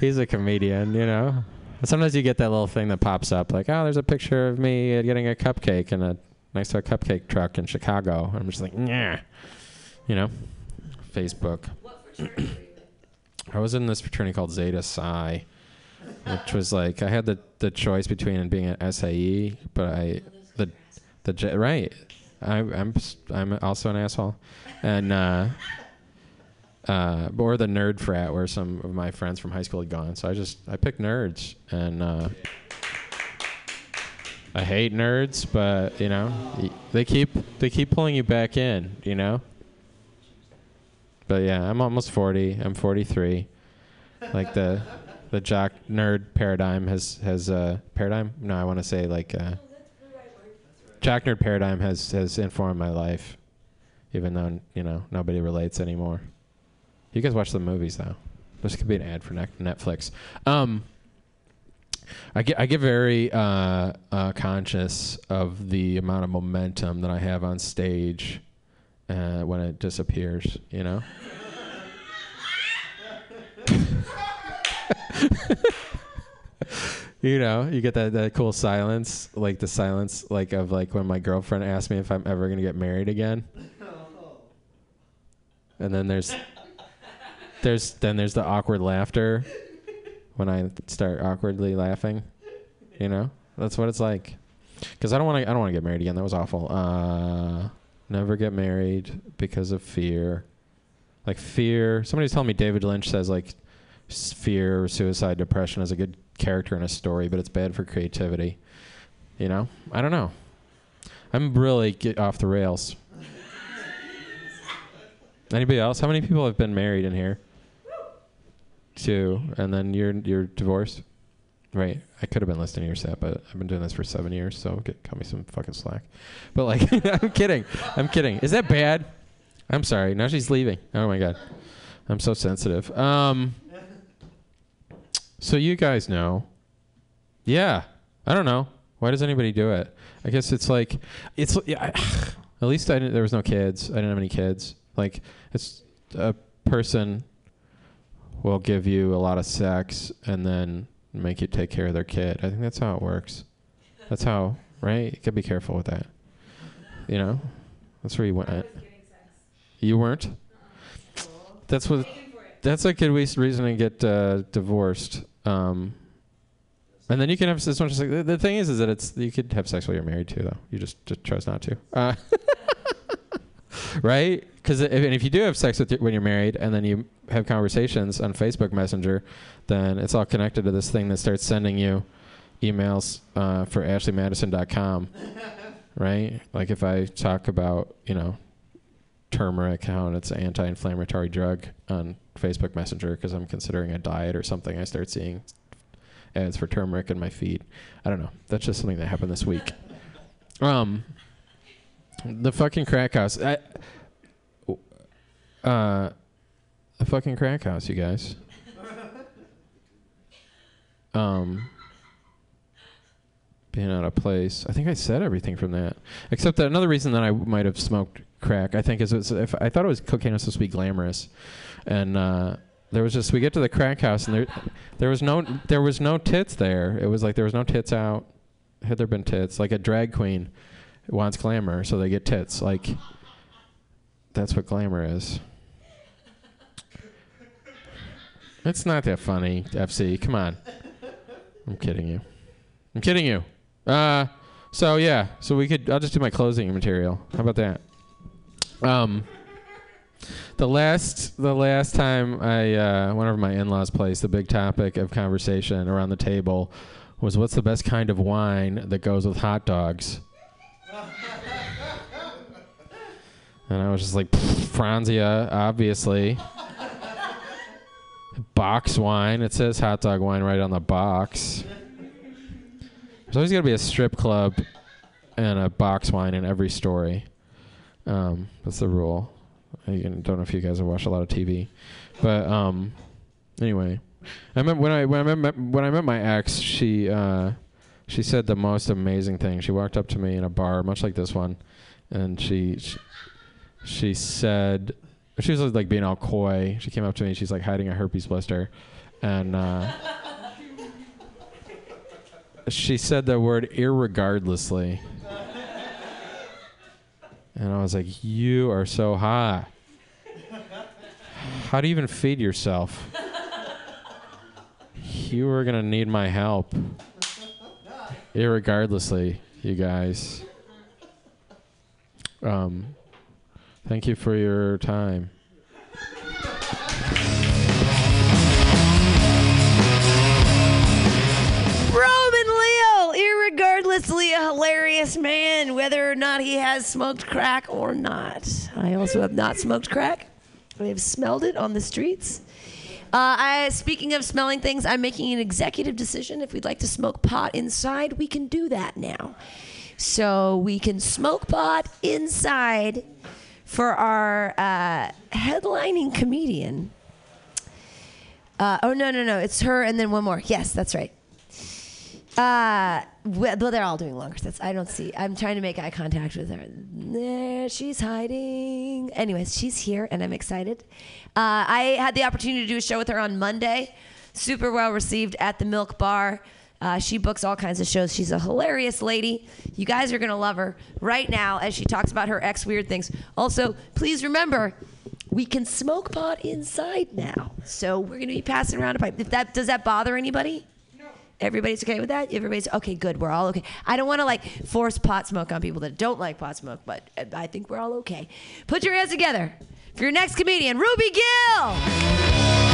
he's a comedian. You know, sometimes you get that little thing that pops up, like oh, there's a picture of me getting a cupcake in a next to a cupcake truck in Chicago. I'm just like, yeah, you know, Facebook. I was in this fraternity called Zeta Psi, which was like I had the, the choice between being an SAE, but I the the right. I, I'm I'm also an asshole, and uh, uh, or the nerd frat where some of my friends from high school had gone. So I just I picked nerds, and uh, I hate nerds, but you know they keep they keep pulling you back in, you know. But yeah, I'm almost 40. I'm 43. Like the the jock nerd paradigm has has uh paradigm. No, I want to say like uh, jock nerd paradigm has has informed my life, even though you know nobody relates anymore. You guys watch the movies though. This could be an ad for Netflix. Um, I get I get very uh, uh, conscious of the amount of momentum that I have on stage uh, when it disappears. You know. You know, you get that, that cool silence, like the silence, like of like when my girlfriend asks me if I'm ever gonna get married again. And then there's, there's then there's the awkward laughter, when I start awkwardly laughing. You know, that's what it's like. Because I don't want to, I don't want to get married again. That was awful. Uh, never get married because of fear. Like fear. Somebody's telling me David Lynch says like fear, suicide, depression is a good character in a story, but it's bad for creativity. You know, I don't know. I'm really get off the rails. Anybody else? How many people have been married in here? Two, and then you're you're divorced, right? I could have been listening to your set, but I've been doing this for seven years, so get, cut me some fucking slack. But like, I'm kidding. I'm kidding. Is that bad? I'm sorry. Now she's leaving. Oh my god, I'm so sensitive. Um. So you guys know. Yeah. I don't know. Why does anybody do it? I guess it's like it's yeah, at least I didn't there was no kids. I didn't have any kids. Like it's a person will give you a lot of sex and then make you take care of their kid. I think that's how it works. That's how, right? You gotta be careful with that. You know? That's where you went. You weren't? That's what that's a good reason to get uh, divorced. Um, and then you can have as much as the, the thing is, is that it's you could have sex while you're married too, though. You just just chose not to, uh, right? Because if, if you do have sex with your, when you're married, and then you have conversations on Facebook Messenger, then it's all connected to this thing that starts sending you emails uh, for AshleyMadison.com, right? Like if I talk about you know turmeric, how it's an anti-inflammatory drug on Facebook Messenger because I'm considering a diet or something. I start seeing ads for turmeric in my feed. I don't know. That's just something that happened this week. Um, the fucking crack house. I, uh, the fucking crack house, you guys. Um, being out of place. I think I said everything from that, except that another reason that I might have smoked crack. I think is if I thought it was cocaine was supposed to be glamorous, and uh, there was just we get to the crack house and there there was no there was no tits there. It was like there was no tits out. Had there been tits, like a drag queen wants glamour, so they get tits. Like that's what glamour is. It's not that funny, FC. Come on. I'm kidding you. I'm kidding you. Uh, so yeah, so we could. I'll just do my closing material. How about that? Um, the last the last time I uh, went over to my in-laws' place, the big topic of conversation around the table was what's the best kind of wine that goes with hot dogs. And I was just like, Franzia, obviously. Box wine. It says hot dog wine right on the box. There's always got to be a strip club and a box wine in every story. Um, that's the rule. I don't know if you guys have watched a lot of TV, but um, anyway, I remember when I when I met when I met my ex, she uh, she said the most amazing thing. She walked up to me in a bar, much like this one, and she she, she said she was like being all coy. She came up to me. She's like hiding a herpes blister, and. Uh, she said the word irregardlessly. And I was like, You are so hot. How do you even feed yourself? You are to need my help. Irregardlessly, you guys. Um, thank you for your time. Irregardlessly a hilarious man, whether or not he has smoked crack or not. I also have not smoked crack. I have smelled it on the streets. Uh, I, speaking of smelling things, I'm making an executive decision. If we'd like to smoke pot inside, we can do that now. So we can smoke pot inside for our uh, headlining comedian. Uh, oh no no no! It's her and then one more. Yes, that's right. Uh, well, they're all doing longer sets. I don't see. I'm trying to make eye contact with her. There, she's hiding. Anyways, she's here, and I'm excited. Uh, I had the opportunity to do a show with her on Monday. Super well received at the Milk Bar, Uh, she books all kinds of shows. She's a hilarious lady. You guys are going to love her right now as she talks about her ex weird things. Also, please remember, we can smoke pot inside now. So we're going to be passing around a pipe. If that does that bother anybody? No. Everybody's okay with that? Everybody's okay, good. We're all okay. I don't want to like force pot smoke on people that don't like pot smoke, but uh, I think we're all okay. Put your hands together for your next comedian, Ruby Gill.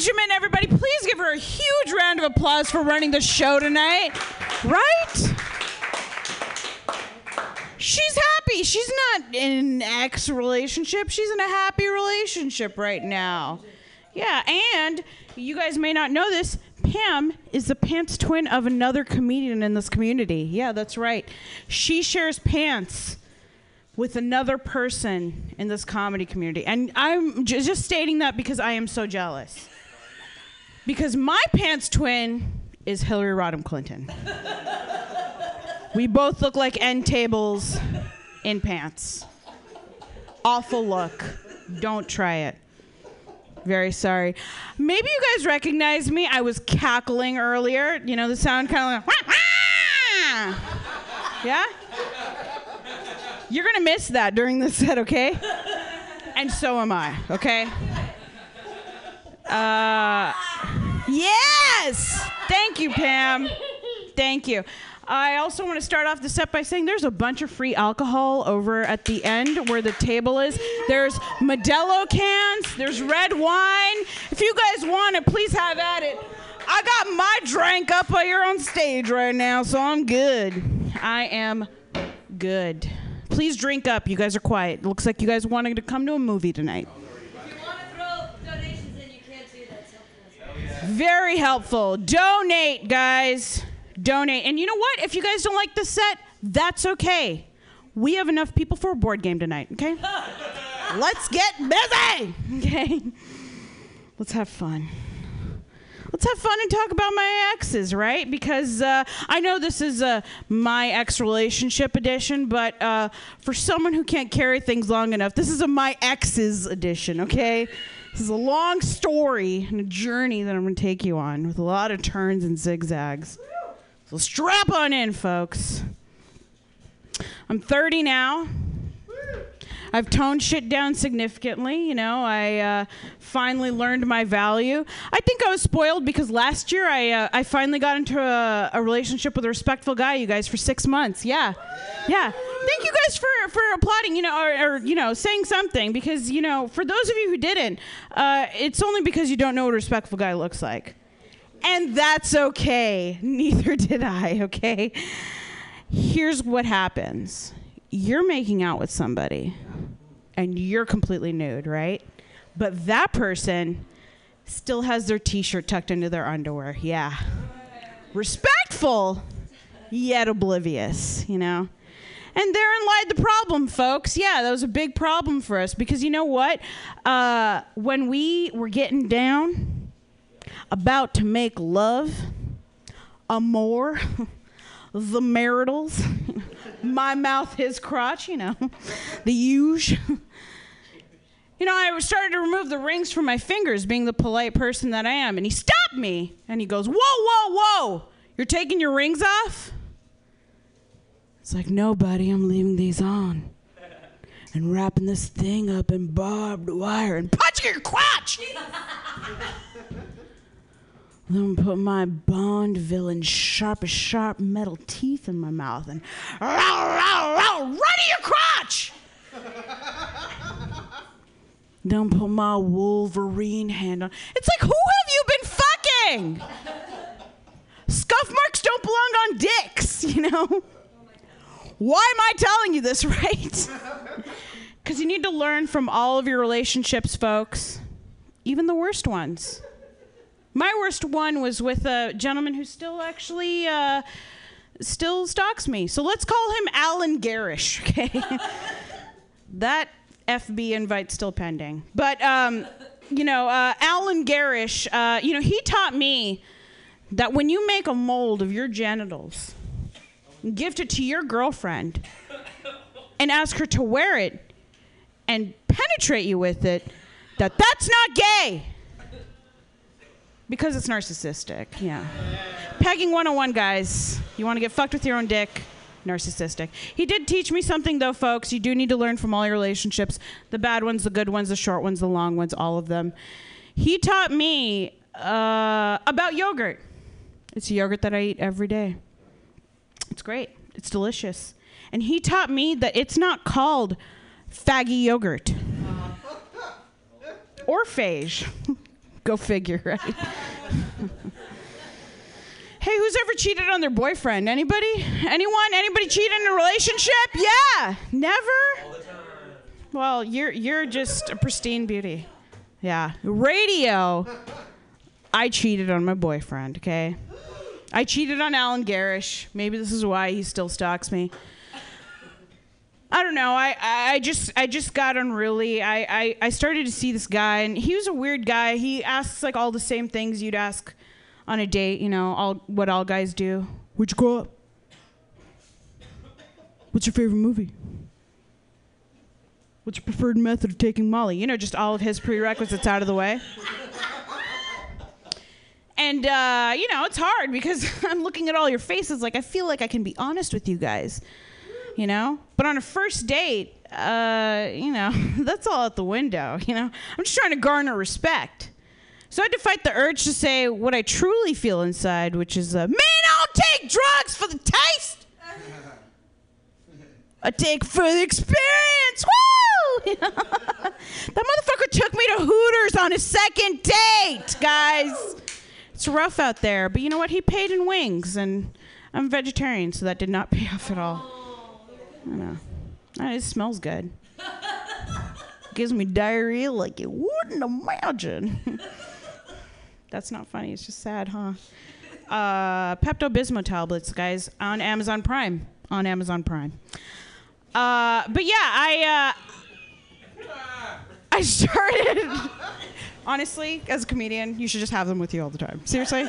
Benjamin, everybody, please give her a huge round of applause for running the show tonight. Right? She's happy. She's not in an ex relationship. She's in a happy relationship right now. Yeah, and you guys may not know this. Pam is the pants twin of another comedian in this community. Yeah, that's right. She shares pants with another person in this comedy community. And I'm j- just stating that because I am so jealous. Because my pants twin is Hillary Rodham Clinton. we both look like end tables in pants. Awful look. Don't try it. Very sorry. Maybe you guys recognize me. I was cackling earlier. You know, the sound kind of like, "Wah, wah!" yeah? You're gonna miss that during the set, okay? And so am I, okay? Uh, yes! Thank you, Pam. Thank you. I also want to start off the set by saying there's a bunch of free alcohol over at the end where the table is. There's Modelo cans, there's red wine. If you guys want it, please have at it. I got my drink up here on stage right now, so I'm good. I am good. Please drink up. You guys are quiet. Looks like you guys wanted to come to a movie tonight. Very helpful. Donate, guys. Donate. And you know what? If you guys don't like the set, that's okay. We have enough people for a board game tonight, okay? Let's get busy, okay? Let's have fun. Let's have fun and talk about my exes, right? Because uh, I know this is uh, my ex relationship edition, but uh, for someone who can't carry things long enough, this is a my exes edition, okay? This is a long story and a journey that I'm going to take you on with a lot of turns and zigzags. So strap on in, folks. I'm 30 now. I've toned shit down significantly. You know, I uh, finally learned my value. I think I was spoiled because last year I uh, I finally got into a, a relationship with a respectful guy. You guys for six months. Yeah, yeah. Thank you guys for for applauding. You know, or, or you know, saying something because you know, for those of you who didn't, uh, it's only because you don't know what a respectful guy looks like, and that's okay. Neither did I. Okay. Here's what happens you're making out with somebody and you're completely nude, right? But that person still has their t shirt tucked into their underwear. Yeah. Respectful, yet oblivious, you know? And therein lied the problem, folks. Yeah, that was a big problem for us because you know what? Uh, when we were getting down, about to make love, amor, the maritals, my mouth, his crotch, you know, the huge. You know, I started to remove the rings from my fingers, being the polite person that I am. And he stopped me and he goes, Whoa, whoa, whoa, you're taking your rings off? It's like, No, buddy, I'm leaving these on. And wrapping this thing up in barbed wire and punching your crotch! Then put my Bond villain sharp as sharp metal teeth in my mouth and row, row, row, run to your crotch! Then put my Wolverine hand on. It's like, who have you been fucking? Scuff marks don't belong on dicks, you know? Why am I telling you this, right? Because you need to learn from all of your relationships, folks, even the worst ones. My worst one was with a gentleman who still actually uh, still stalks me. So let's call him Alan Garish, okay? that FB invite still pending. But um, you know, uh, Alan Garish, uh, you know, he taught me that when you make a mold of your genitals, gift it to your girlfriend, and ask her to wear it, and penetrate you with it, that that's not gay. Because it's narcissistic, yeah. Pegging 101, guys. You want to get fucked with your own dick? Narcissistic. He did teach me something, though, folks. You do need to learn from all your relationships the bad ones, the good ones, the short ones, the long ones, all of them. He taught me uh, about yogurt. It's a yogurt that I eat every day. It's great, it's delicious. And he taught me that it's not called faggy yogurt or phage. Go figure, right? hey, who's ever cheated on their boyfriend? Anybody? Anyone? Anybody cheated in a relationship? Yeah. Never? Well, you're you're just a pristine beauty. Yeah. Radio. I cheated on my boyfriend, okay? I cheated on Alan Garish. Maybe this is why he still stalks me. I don't know. I, I just I just got unruly. I, I, I started to see this guy and he was a weird guy. He asks like all the same things you'd ask on a date, you know, all what all guys do. Where'd you grow up? What's your favorite movie? What's your preferred method of taking Molly? You know, just all of his prerequisites out of the way. And, uh, you know, it's hard because I'm looking at all your faces like I feel like I can be honest with you guys, you know? But on a first date, uh, you know, that's all out the window, you know? I'm just trying to garner respect. So I had to fight the urge to say what I truly feel inside, which is, uh, man, I'll take drugs for the taste. I take for the experience. Woo! that motherfucker took me to Hooters on his second date, guys. It's rough out there, but you know what? He paid in wings, and I'm vegetarian, so that did not pay off at all. I know. Uh, It smells good. Gives me diarrhea like you wouldn't imagine. That's not funny. It's just sad, huh? Uh, Pepto Bismol tablets, guys, on Amazon Prime. On Amazon Prime. Uh, but yeah, I uh, I started. Honestly, as a comedian, you should just have them with you all the time. Seriously.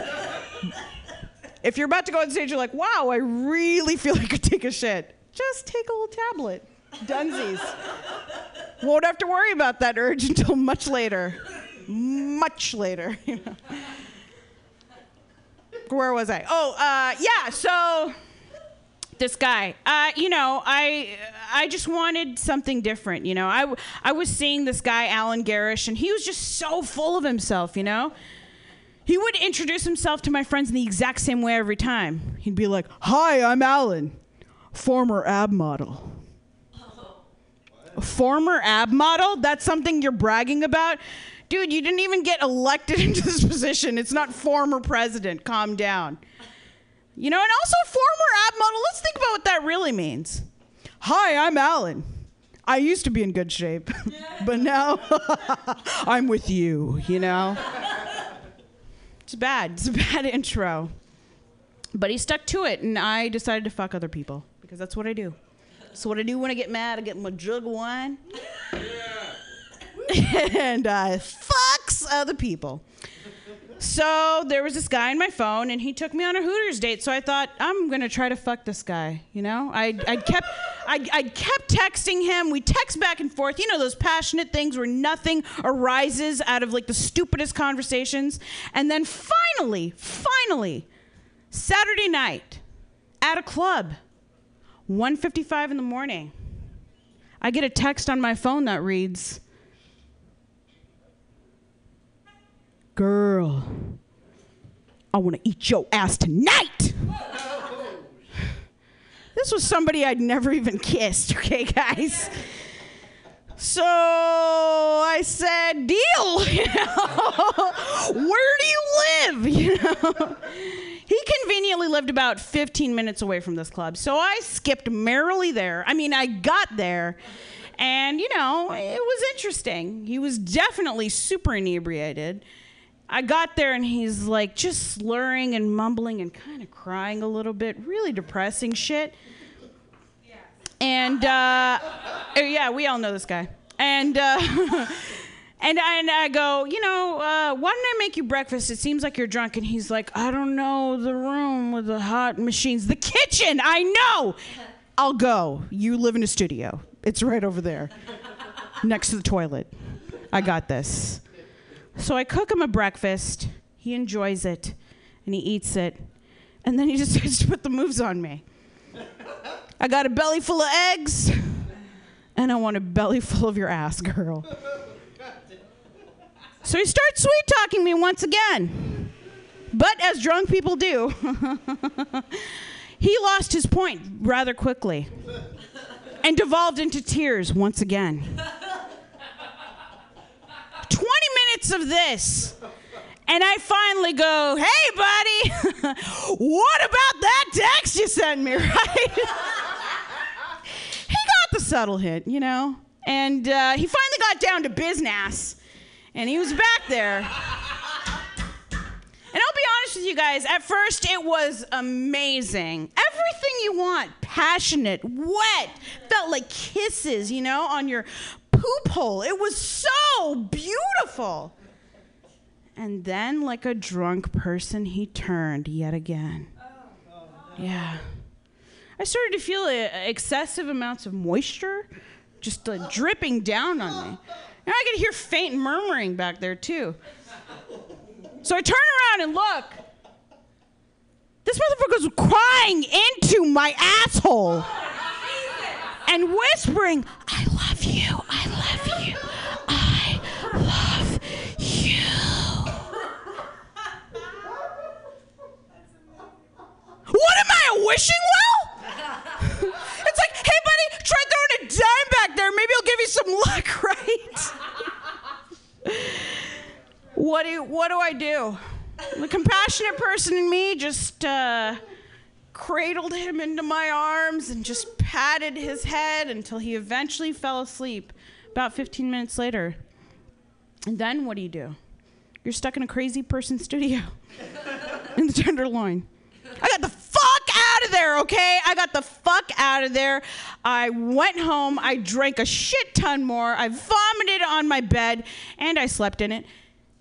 if you're about to go on stage, you're like, "Wow, I really feel like I could take a shit." Just take a little tablet. Dunsies. Won't have to worry about that urge until much later. Much later. you know. Where was I? Oh, uh, yeah. So this guy. Uh, you know, I I just wanted something different. You know, I I was seeing this guy Alan Garish, and he was just so full of himself. You know, he would introduce himself to my friends in the exact same way every time. He'd be like, "Hi, I'm Alan, former ab model." Former ab model? That's something you're bragging about? Dude, you didn't even get elected into this position. It's not former president. Calm down. You know, and also former ab model. Let's think about what that really means. Hi, I'm Alan. I used to be in good shape, but now I'm with you, you know? It's bad. It's a bad intro. But he stuck to it, and I decided to fuck other people because that's what I do. So what I do when I get mad, I get my jug of wine, and I fucks other people. So there was this guy on my phone, and he took me on a Hooters date. So I thought I'm gonna try to fuck this guy. You know, I I kept I I kept texting him. We text back and forth. You know those passionate things where nothing arises out of like the stupidest conversations. And then finally, finally, Saturday night at a club, 1:55 in the morning, I get a text on my phone that reads. Girl, I want to eat your ass tonight. this was somebody I'd never even kissed, okay, guys? So I said, deal. You know? Where do you live? You know? He conveniently lived about 15 minutes away from this club. So I skipped merrily there. I mean, I got there. And, you know, it was interesting. He was definitely super inebriated. I got there and he's like just slurring and mumbling and kind of crying a little bit, really depressing shit. And uh, oh, yeah, we all know this guy. And uh, and I, and I go, you know, uh, why don't I make you breakfast? It seems like you're drunk. And he's like, I don't know the room with the hot machines, the kitchen. I know. I'll go. You live in a studio. It's right over there. next to the toilet. I got this. So I cook him a breakfast. He enjoys it and he eats it. And then he decides to put the moves on me. I got a belly full of eggs and I want a belly full of your ass, girl. So he starts sweet talking me once again. But as drunk people do, he lost his point rather quickly and devolved into tears once again. 20 minutes of this. And I finally go, hey, buddy, what about that text you sent me, right? he got the subtle hint, you know? And uh, he finally got down to business, and he was back there. And I'll be honest with you guys, at first it was amazing. Everything you want passionate, wet, felt like kisses, you know, on your poop hole. It was so beautiful. And then, like a drunk person, he turned yet again. Yeah. I started to feel uh, excessive amounts of moisture just dripping down on me. And I could hear faint murmuring back there, too. So I turn around and look. This motherfucker was crying into my asshole and whispering, I love you, I love you, I love you. What am I, a wishing well? Buddy, try throwing a dime back there. Maybe I'll give you some luck, right? what do what do I do? The compassionate person in me just uh, cradled him into my arms and just patted his head until he eventually fell asleep. About 15 minutes later. And then what do you do? You're stuck in a crazy person studio in the Tenderloin. I got the fuck out of there, okay? I got the fuck out of there. I went home. I drank a shit ton more. I vomited on my bed and I slept in it.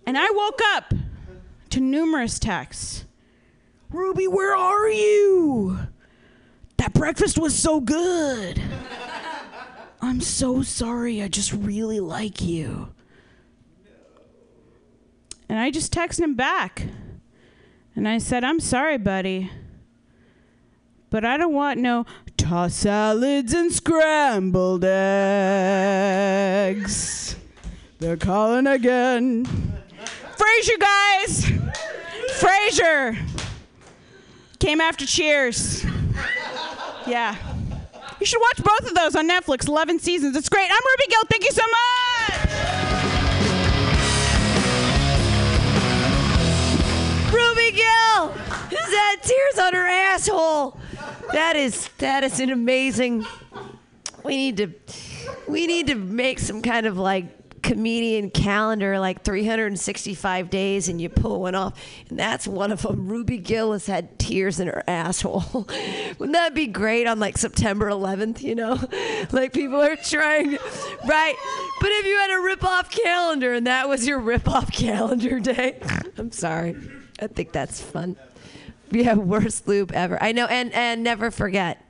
And I woke up to numerous texts. Ruby, where are you? That breakfast was so good. I'm so sorry. I just really like you. And I just texted him back. And I said, I'm sorry, buddy. But I don't want no tossed salads and scrambled eggs. They're calling again. Frasier, guys! Frasier! Came after Cheers. Yeah. You should watch both of those on Netflix, 11 seasons. It's great. I'm Ruby Gill. Thank you so much! Ruby Gill has had tears on her asshole. That is that is an amazing. We need to we need to make some kind of like comedian calendar, like 365 days, and you pull one off, and that's one of them. Ruby Gill has had tears in her asshole. Wouldn't that be great on like September 11th? You know, like people are trying, right? But if you had a rip-off calendar and that was your rip-off calendar day, I'm sorry. I think that's fun. Yeah, worst loop ever. I know, and and never forget.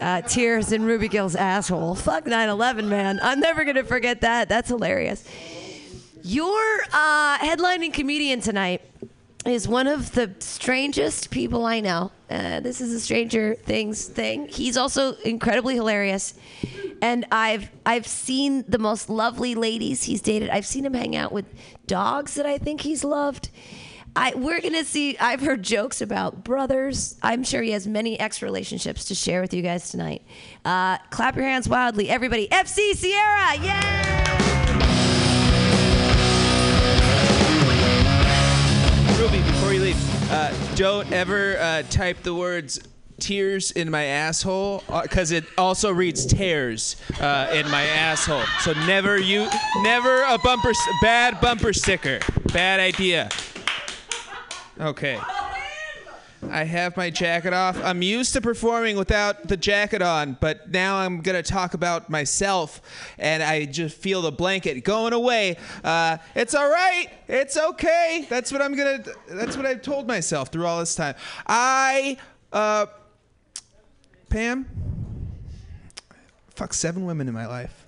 Uh, tears in Ruby Gill's asshole. Fuck 9/11, man. I'm never gonna forget that. That's hilarious. Your uh, headlining comedian tonight is one of the strangest people I know. Uh, this is a Stranger Things thing. He's also incredibly hilarious, and I've I've seen the most lovely ladies he's dated. I've seen him hang out with dogs that I think he's loved. I, we're gonna see. I've heard jokes about brothers. I'm sure he has many ex relationships to share with you guys tonight. Uh, clap your hands wildly, everybody. FC Sierra, yeah! Ruby, before you leave, uh, don't ever uh, type the words tears in my asshole because it also reads tears uh, in my asshole. So never you, never a bumper, bad bumper sticker. Bad idea. Okay. I have my jacket off. I'm used to performing without the jacket on, but now I'm going to talk about myself, and I just feel the blanket going away. Uh, it's all right. It's okay. That's what I'm going to, that's what I've told myself through all this time. I, uh, Pam, fuck seven women in my life.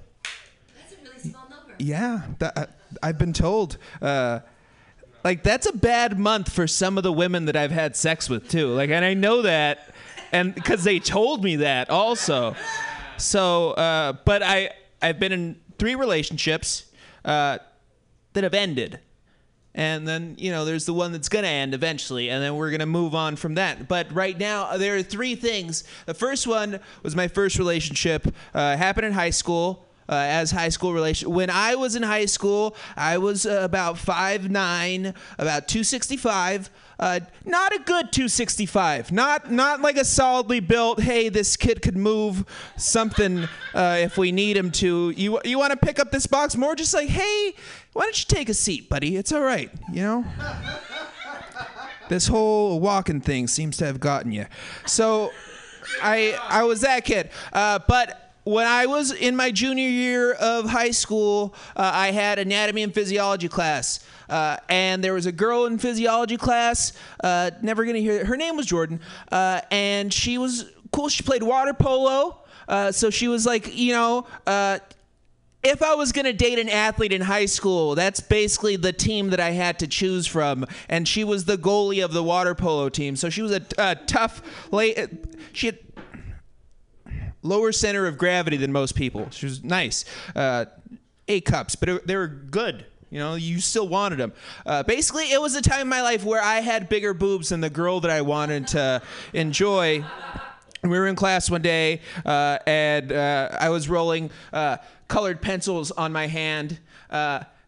That's a really small number. Yeah, that, I've been told. Uh, like that's a bad month for some of the women that I've had sex with too. Like, and I know that, and because they told me that also. So, uh, but I I've been in three relationships uh, that have ended. And then, you know, there's the one that's to end eventually, and then we're to move on from that. But right now, there are three things. The first one was my first relationship, uh, happened in high school. Uh, as high school relation when I was in high school, I was uh, about five nine, about 265. Uh, not a good 265. Not not like a solidly built. Hey, this kid could move something uh, if we need him to. You you want to pick up this box? More just like, hey, why don't you take a seat, buddy? It's all right. You know. this whole walking thing seems to have gotten you. So, I I was that kid. Uh, but when I was in my junior year of high school, uh, I had anatomy and physiology class. Uh, and there was a girl in physiology class, uh, never gonna hear. Her name was Jordan, uh, and she was cool. She played water polo, uh, so she was like, you know, uh, if I was going to date an athlete in high school, that's basically the team that I had to choose from. And she was the goalie of the water polo team. So she was a, a tough, late, she had lower center of gravity than most people. She was nice. Uh, eight cups, but it, they were good. You know, you still wanted them. Uh, basically, it was a time in my life where I had bigger boobs than the girl that I wanted to enjoy. We were in class one day, uh, and uh, I was rolling uh, colored pencils on my hand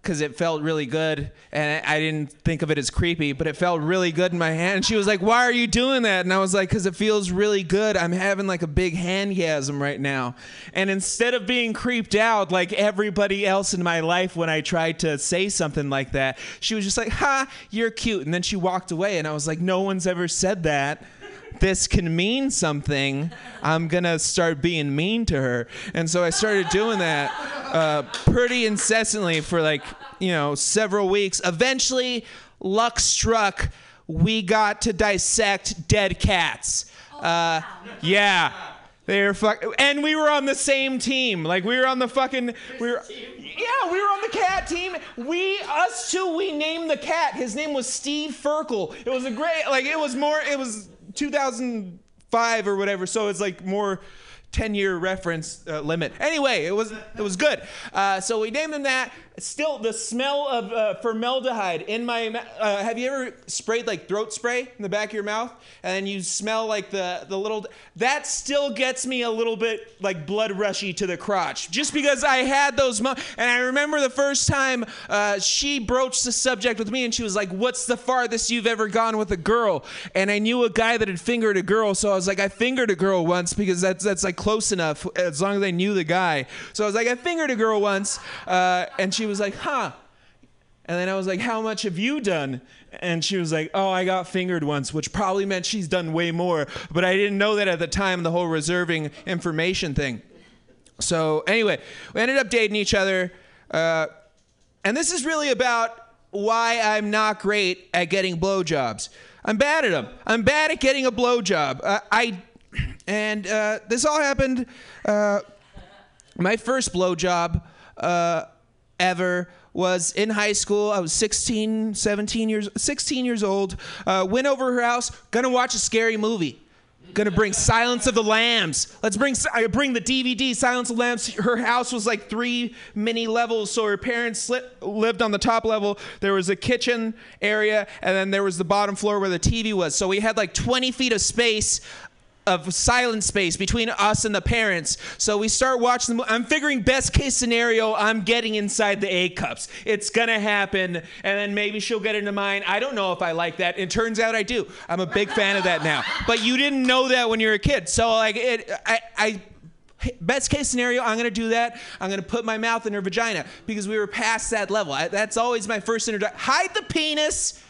because it felt really good, and I didn't think of it as creepy, but it felt really good in my hand. And she was like, "Why are you doing that?" And I was like, "Cause it feels really good. I'm having like a big handgasm right now." And instead of being creeped out like everybody else in my life when I tried to say something like that, she was just like, "Ha, you're cute," and then she walked away, and I was like, "No one's ever said that." This can mean something, I'm gonna start being mean to her. And so I started doing that uh, pretty incessantly for like, you know, several weeks. Eventually, luck struck. We got to dissect dead cats. Uh, yeah. They were fuck, and we were on the same team. Like we were on the fucking, we were, yeah, we were on the cat team. We, us two, we named the cat. His name was Steve Ferkel. It was a great, like it was more, it was 2005 or whatever. So it's like more 10 year reference uh, limit. Anyway, it was it was good. Uh, so we named him that. Still, the smell of uh, formaldehyde in my. Uh, have you ever sprayed like throat spray in the back of your mouth, and you smell like the the little? That still gets me a little bit like blood rushy to the crotch, just because I had those. Mo- and I remember the first time uh, she broached the subject with me, and she was like, "What's the farthest you've ever gone with a girl?" And I knew a guy that had fingered a girl, so I was like, "I fingered a girl once because that's that's like close enough as long as I knew the guy." So I was like, "I fingered a girl once," uh, and she was like, "Huh." And then I was like, How much have you done? And she was like, Oh, I got fingered once, which probably meant she's done way more. But I didn't know that at the time, the whole reserving information thing. So, anyway, we ended up dating each other. Uh, and this is really about why I'm not great at getting blowjobs. I'm bad at them. I'm bad at getting a blowjob. Uh, I, and uh, this all happened. Uh, my first blowjob uh, ever was in high school. I was 16, 17 years, 16 years old. Uh, went over her house, gonna watch a scary movie. Gonna bring Silence of the Lambs. Let's bring I bring the DVD Silence of the Lambs. Her house was like three mini levels, so her parents li- lived on the top level. There was a kitchen area, and then there was the bottom floor where the TV was. So we had like 20 feet of space of silent space between us and the parents. So we start watching the I'm figuring best case scenario, I'm getting inside the A cups. It's gonna happen, and then maybe she'll get into mine. I don't know if I like that. It turns out I do. I'm a big fan of that now. But you didn't know that when you were a kid. So like it I I Best case scenario, I'm gonna do that. I'm gonna put my mouth in her vagina because we were past that level. I, that's always my first introduction. Hide the penis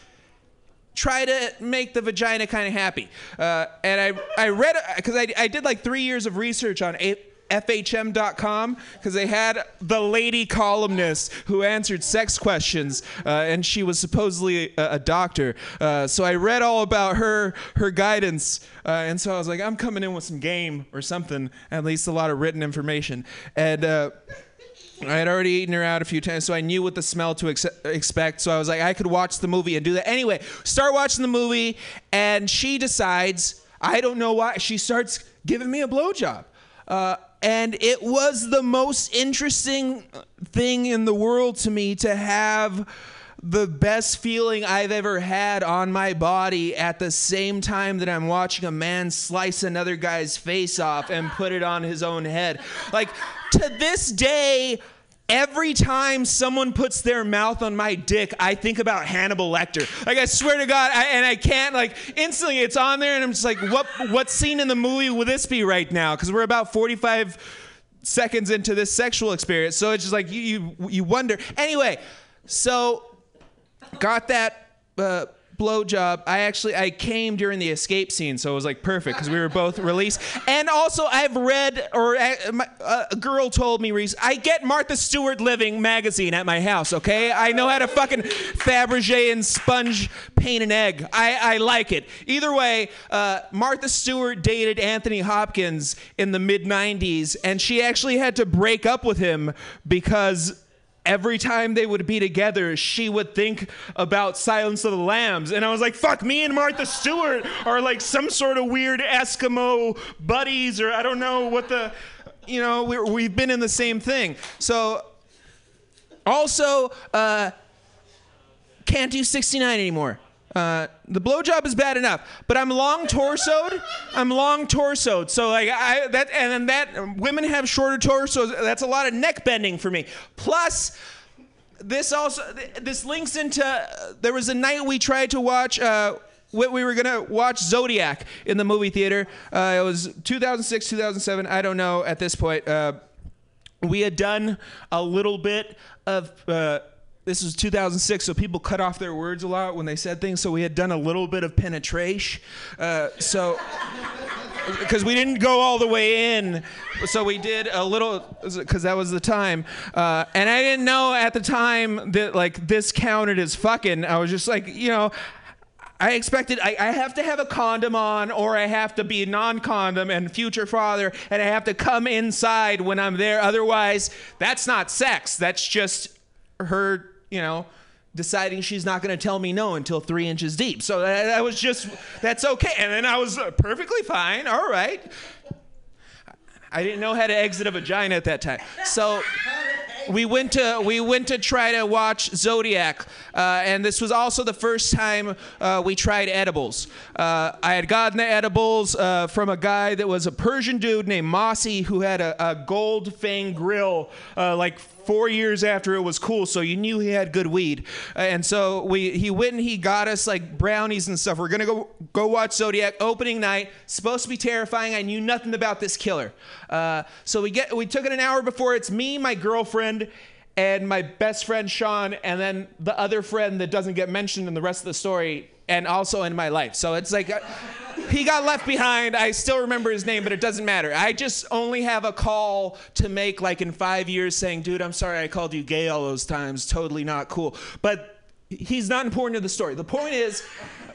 try to make the vagina kind of happy. Uh, and I, I read, because I, I did like three years of research on a- FHM.com because they had the lady columnist who answered sex questions, uh, and she was supposedly a, a doctor. Uh, so I read all about her her guidance, uh, and so I was like, I'm coming in with some game or something, at least a lot of written information. And uh, I had already eaten her out a few times, so I knew what the smell to ex- expect. So I was like, I could watch the movie and do that. Anyway, start watching the movie, and she decides, I don't know why, she starts giving me a blowjob. Uh, and it was the most interesting thing in the world to me to have the best feeling I've ever had on my body at the same time that I'm watching a man slice another guy's face off and put it on his own head. Like, to this day, Every time someone puts their mouth on my dick, I think about Hannibal Lecter. Like I swear to God, I, and I can't like instantly. It's on there, and I'm just like, what? What scene in the movie would this be right now? Because we're about 45 seconds into this sexual experience, so it's just like you you, you wonder. Anyway, so got that uh, blowjob. I actually I came during the escape scene, so it was like perfect because we were both released. And also, I've read or uh, my, uh, a girl told me recently I get Martha Stewart Living magazine at my house. Okay, I know how to fucking Fabergé and sponge paint an egg. I, I like it. Either way, uh, Martha Stewart dated Anthony Hopkins in the mid '90s, and she actually had to break up with him because every time they would be together, she would think about Silence of the Lambs. And I was like, fuck, me and Martha Stewart are like some sort of weird Eskimo buddies, or I don't know what the, you know, we're, we've been in the same thing. So, also, uh, can't do 69 anymore. Uh, the blowjob is bad enough, but I'm long torsoed. I'm long torsoed, so like I that and then that women have shorter torsos. That's a lot of neck bending for me. Plus, this also this links into. Uh, there was a night we tried to watch. Uh, we we were gonna watch Zodiac in the movie theater. Uh, it was 2006, 2007. I don't know at this point. Uh, we had done a little bit of. This was 2006, so people cut off their words a lot when they said things. So we had done a little bit of penetration. Uh, so because we didn't go all the way in, so we did a little because that was the time. Uh, and I didn't know at the time that like this counted as fucking. I was just like, you know. I expected I, I have to have a condom on, or I have to be non-condom and future father, and I have to come inside when I'm there. Otherwise, that's not sex. That's just her, you know, deciding she's not going to tell me no until three inches deep. So that, that was just that's okay. And then I was uh, perfectly fine. All right. I didn't know how to exit a vagina at that time. So we went to we went to try to watch Zodiac, uh, and this was also the first time uh, we tried edibles. Uh, I had gotten the edibles uh, from a guy that was a Persian dude named Mossy who had a, a gold fang grill, uh, like four years after it was cool, so you knew he had good weed. And so we he went and he got us like brownies and stuff. We're gonna go go watch Zodiac opening night. Supposed to be terrifying. I knew nothing about this killer. Uh, so we get we took it an hour before. It's me, my girlfriend. And my best friend Sean, and then the other friend that doesn't get mentioned in the rest of the story, and also in my life. So it's like uh, he got left behind. I still remember his name, but it doesn't matter. I just only have a call to make like in five years saying, dude, I'm sorry I called you gay all those times. Totally not cool. But he's not important to the story. The point is,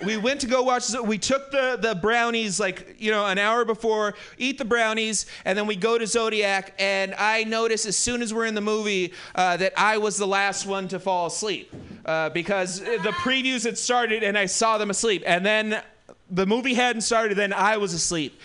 we went to go watch. We took the the brownies like you know an hour before, eat the brownies, and then we go to Zodiac. And I notice as soon as we're in the movie uh, that I was the last one to fall asleep uh, because the previews had started and I saw them asleep, and then the movie hadn't started. Then I was asleep.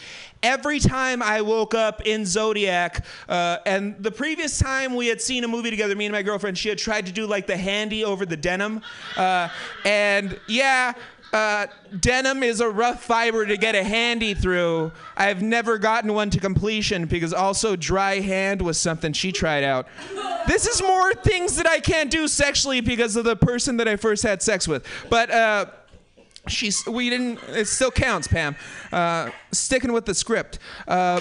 Every time I woke up in Zodiac, uh, and the previous time we had seen a movie together, me and my girlfriend, she had tried to do like the handy over the denim. Uh, and yeah, uh, denim is a rough fiber to get a handy through. I've never gotten one to completion because also dry hand was something she tried out. This is more things that I can't do sexually because of the person that I first had sex with. But uh, she's we didn't. It still counts, Pam. Uh, sticking with the script. Uh,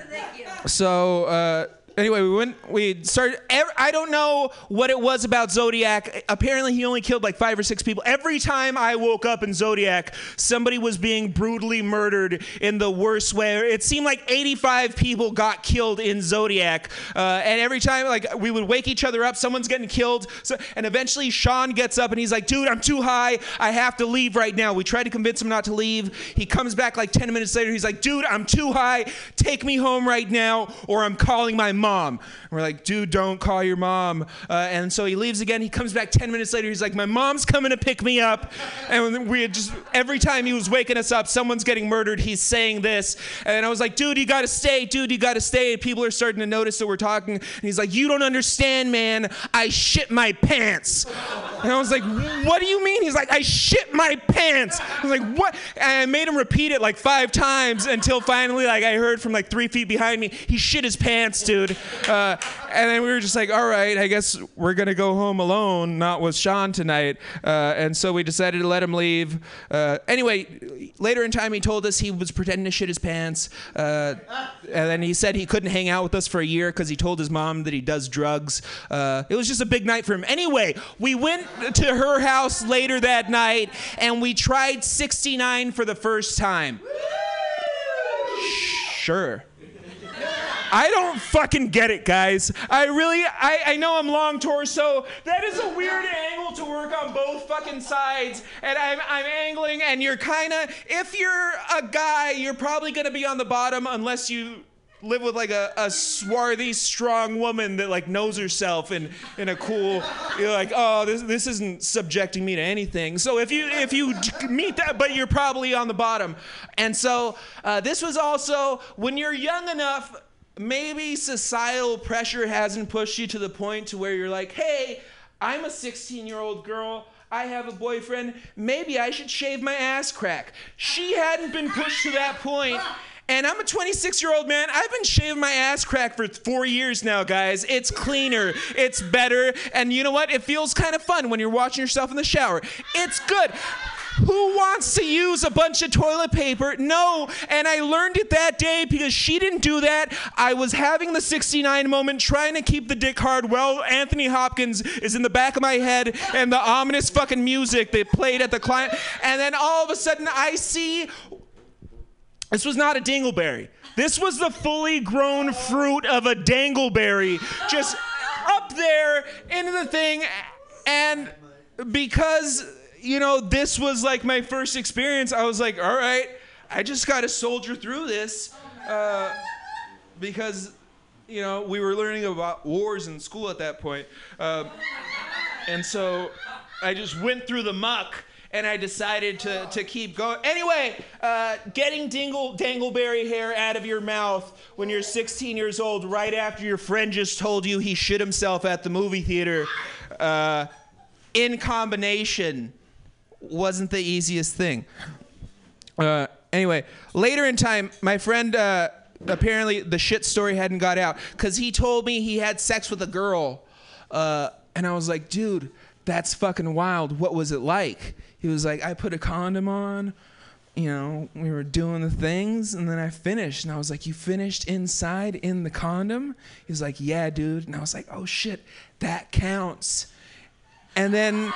so. Anyway, we went. We started. I don't know what it was about Zodiac. Apparently, he only killed like five or six people. Every time I woke up in Zodiac, somebody was being brutally murdered in the worst way. It seemed like 85 people got killed in Zodiac, uh, and every time like we would wake each other up, someone's getting killed. So, and eventually, Sean gets up and he's like, "Dude, I'm too high. I have to leave right now." We tried to convince him not to leave. He comes back like 10 minutes later. He's like, "Dude, I'm too high. Take me home right now, or I'm calling my mom. And we're like, dude, don't call your mom. Uh, and so he leaves again. He comes back 10 minutes later. He's like, my mom's coming to pick me up. And we had just, every time he was waking us up, someone's getting murdered. He's saying this. And I was like, dude, you got to stay. Dude, you got to stay. And people are starting to notice that we're talking. And he's like, you don't understand, man. I shit my pants. And I was like, what do you mean? He's like, I shit my pants. I was like, what? And I made him repeat it like five times until finally, like, I heard from like three feet behind me, he shit his pants, dude. Uh, and then we were just like, all right, I guess we're gonna go home alone, not with Sean tonight. Uh, and so we decided to let him leave. Uh, anyway, later in time, he told us he was pretending to shit his pants. Uh, and then he said he couldn't hang out with us for a year because he told his mom that he does drugs. Uh, it was just a big night for him. Anyway, we went to her house later that night and we tried 69 for the first time. Sure. I don't fucking get it, guys. I really, I, I know I'm long torso. That is a weird angle to work on both fucking sides. And I'm, I'm angling, and you're kind of, if you're a guy, you're probably gonna be on the bottom unless you live with like a, a swarthy, strong woman that like knows herself in, in a cool, you're like, oh, this, this isn't subjecting me to anything. So if you, if you meet that, but you're probably on the bottom. And so uh, this was also, when you're young enough, maybe societal pressure hasn't pushed you to the point to where you're like, hey, I'm a 16 year old girl. I have a boyfriend. Maybe I should shave my ass crack. She hadn't been pushed to that point. And I'm a 26 year old man. I've been shaving my ass crack for four years now, guys. It's cleaner, it's better, and you know what? It feels kind of fun when you're watching yourself in the shower. It's good. Who wants to use a bunch of toilet paper? No. And I learned it that day because she didn't do that. I was having the 69 moment trying to keep the dick hard. Well, Anthony Hopkins is in the back of my head and the ominous fucking music they played at the client. And then all of a sudden I see this was not a dingleberry. This was the fully grown fruit of a dangleberry just up there into the thing. And because, you know, this was like my first experience, I was like, all right, I just got to soldier through this. Uh, because, you know, we were learning about wars in school at that point. Um, and so I just went through the muck and I decided to, to keep going. Anyway, uh, getting dingle, dangleberry hair out of your mouth when you're 16 years old, right after your friend just told you he shit himself at the movie theater, uh, in combination, wasn't the easiest thing. Uh, anyway, later in time, my friend. Uh, apparently, the shit story hadn't got out because he told me he had sex with a girl, uh, and I was like, dude, that's fucking wild. What was it like? He was like, I put a condom on. You know, we were doing the things, and then I finished. And I was like, You finished inside in the condom? He was like, Yeah, dude. And I was like, Oh shit, that counts. And then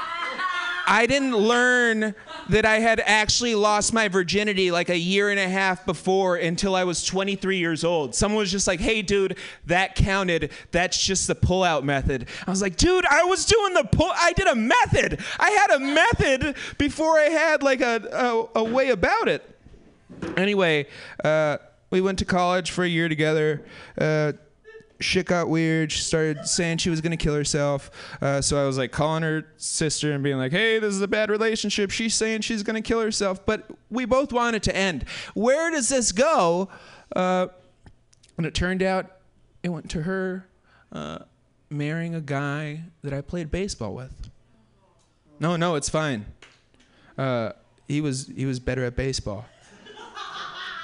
I didn't learn that I had actually lost my virginity like a year and a half before until I was 23 years old. Someone was just like, hey, dude, that counted. That's just the pull-out method. I was like, dude, I was doing the pull. I did a method. I had a method before I had like a, a, a way about it. Anyway, uh, we went to college for a year together. Uh, shit got weird. She started saying she was gonna kill herself. Uh, so I was like calling her sister and being like, "Hey, this is a bad relationship. She's saying she's gonna kill herself." But we both wanted to end. Where does this go? Uh, and it turned out it went to her uh, marrying a guy that I played baseball with. No, no, it's fine. Uh, he was he was better at baseball.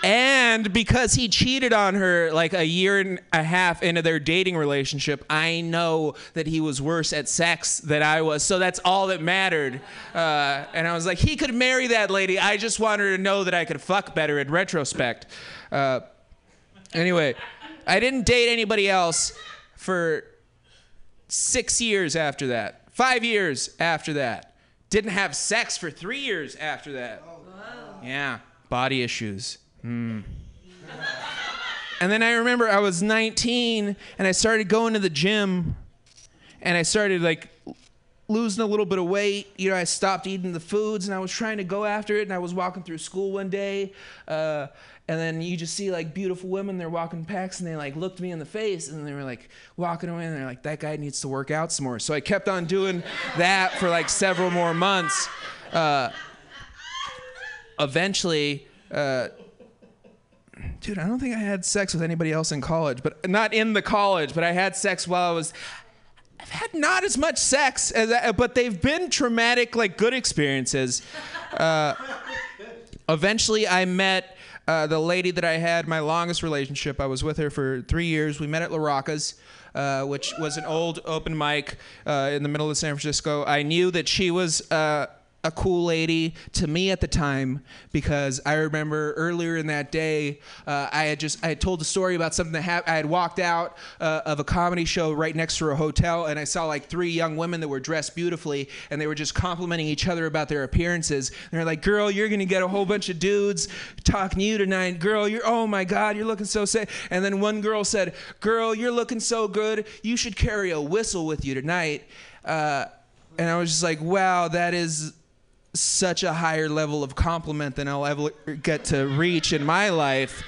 And because he cheated on her like a year and a half into their dating relationship, I know that he was worse at sex than I was. So that's all that mattered. Uh, and I was like, he could marry that lady. I just wanted her to know that I could fuck better in retrospect. Uh, anyway, I didn't date anybody else for six years after that, five years after that. Didn't have sex for three years after that. Yeah, body issues. Hmm. And then I remember I was 19 and I started going to the gym and I started like losing a little bit of weight. You know, I stopped eating the foods and I was trying to go after it. And I was walking through school one day, uh, and then you just see like beautiful women. They're walking packs, and they like looked me in the face, and they were like walking away, and they're like, "That guy needs to work out some more." So I kept on doing that for like several more months. Uh, eventually. Uh, dude, I don't think I had sex with anybody else in college, but not in the college, but I had sex while I was. I've had not as much sex as, I, but they've been traumatic, like good experiences. Uh, eventually, I met uh, the lady that I had my longest relationship. I was with her for three years. We met at La Rocca's. Uh, which was an old open mic uh, in the middle of San Francisco. I knew that she was uh, a cool lady to me at the time because I remember earlier in that day uh, I had just I had told a story about something that happened. I had walked out uh, of a comedy show right next to a hotel and I saw like three young women that were dressed beautifully and they were just complimenting each other about their appearances. They're like, "Girl, you're gonna get a whole bunch of dudes talking to you tonight. Girl, you're oh my god, you're looking so sick." And then one girl said, "Girl, you're looking so good. You should carry a whistle with you tonight." Uh, and I was just like, "Wow, that is." Such a higher level of compliment than I'll ever get to reach in my life.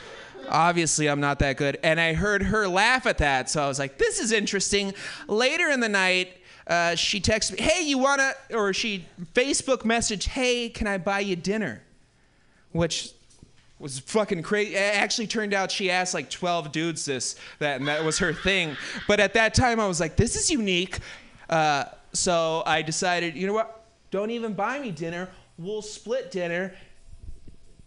Obviously, I'm not that good. And I heard her laugh at that. So I was like, this is interesting. Later in the night, uh, she texted me, hey, you wanna, or she Facebook message, hey, can I buy you dinner? Which was fucking crazy. It actually turned out she asked like 12 dudes this, that, and that was her thing. But at that time, I was like, this is unique. Uh, so I decided, you know what? Don't even buy me dinner. We'll split dinner.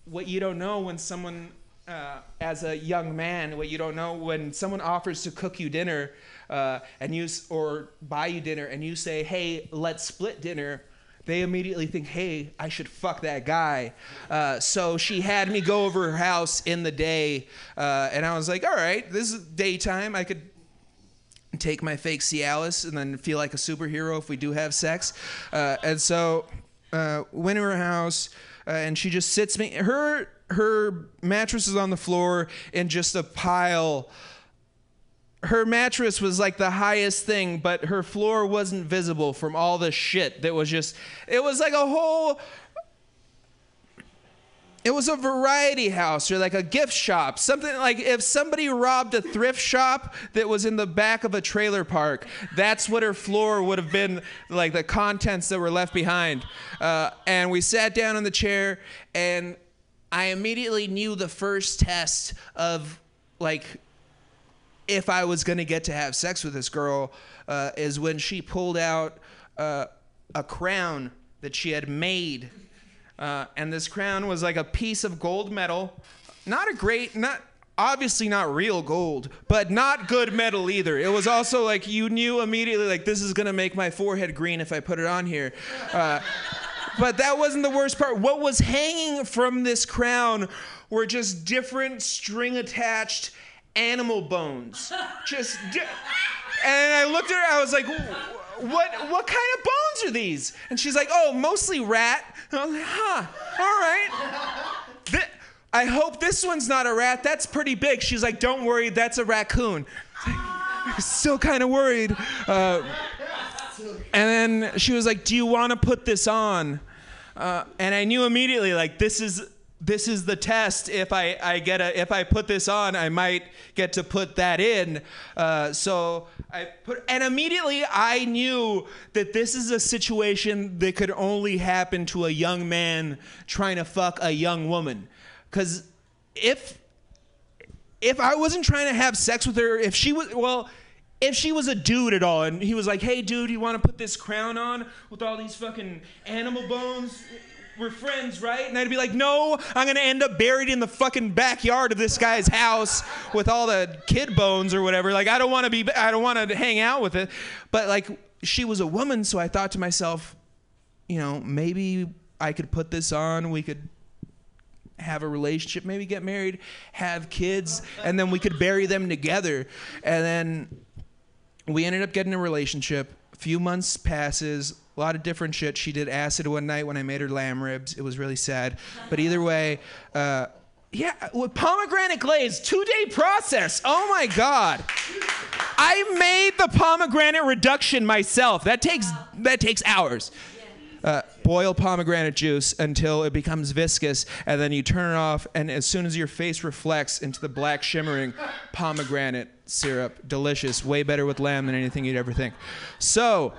What you don't know when someone, uh, as a young man, what you don't know when someone offers to cook you dinner, uh, and you or buy you dinner, and you say, "Hey, let's split dinner." They immediately think, "Hey, I should fuck that guy." Uh, so she had me go over her house in the day, uh, and I was like, "All right, this is daytime. I could take my fake Cialis and then feel like a superhero if we do have sex. Uh, and so uh, went to her house uh, and she just sits me. Her her mattress is on the floor in just a pile. Her mattress was like the highest thing, but her floor wasn't visible from all the shit that was just. It was like a whole it was a variety house or like a gift shop. Something like if somebody robbed a thrift shop that was in the back of a trailer park, that's what her floor would have been like the contents that were left behind. Uh, and we sat down in the chair, and I immediately knew the first test of like if I was going to get to have sex with this girl uh, is when she pulled out uh, a crown that she had made uh, and this crown was like a piece of gold metal. Not a great, not obviously not real gold, but not good metal either. It was also like you knew immediately, like this is gonna make my forehead green if I put it on here. Uh, but that wasn't the worst part. What was hanging from this crown were just different string attached animal bones. Just. Di- and I looked at her, I was like, what what kind of bones are these? And she's like, oh, mostly rat. And I was like, huh, all right. Th- I hope this one's not a rat. That's pretty big. She's like, don't worry, that's a raccoon. I'm still kind of worried. Uh, and then she was like, do you want to put this on? Uh, and I knew immediately, like, this is this is the test. If I, I get a if I put this on, I might get to put that in. Uh, so I put and immediately I knew that this is a situation that could only happen to a young man trying to fuck a young woman. Because if if I wasn't trying to have sex with her, if she was well. If she was a dude at all, and he was like, "Hey, dude, you want to put this crown on with all these fucking animal bones?" We're friends, right? And I'd be like, no, I'm gonna end up buried in the fucking backyard of this guy's house with all the kid bones or whatever. Like, I don't wanna be, I don't wanna hang out with it. But like, she was a woman, so I thought to myself, you know, maybe I could put this on, we could have a relationship, maybe get married, have kids, and then we could bury them together. And then we ended up getting a relationship. A few months passes, a lot of different shit. She did acid one night when I made her lamb ribs. It was really sad. But either way, uh, yeah, with pomegranate glaze, two day process. Oh my God. I made the pomegranate reduction myself. That takes that takes hours. Uh, boil pomegranate juice until it becomes viscous, and then you turn it off. And as soon as your face reflects into the black shimmering pomegranate syrup, delicious, way better with lamb than anything you'd ever think. So,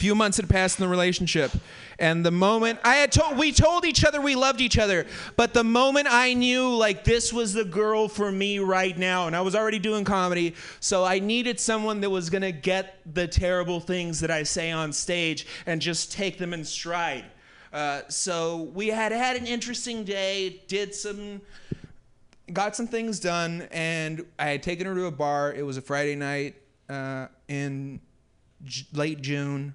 few months had passed in the relationship and the moment i had told we told each other we loved each other but the moment i knew like this was the girl for me right now and i was already doing comedy so i needed someone that was going to get the terrible things that i say on stage and just take them in stride. Uh, so we had had an interesting day did some got some things done and i had taken her to a bar. It was a friday night uh, in J- late june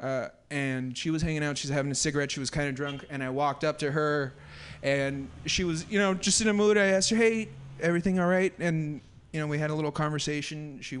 uh, and she was hanging out. She's having a cigarette. She was kind of drunk, and I walked up to her, and she was, you know, just in a mood. I asked her, "Hey, everything all right?" And you know, we had a little conversation. She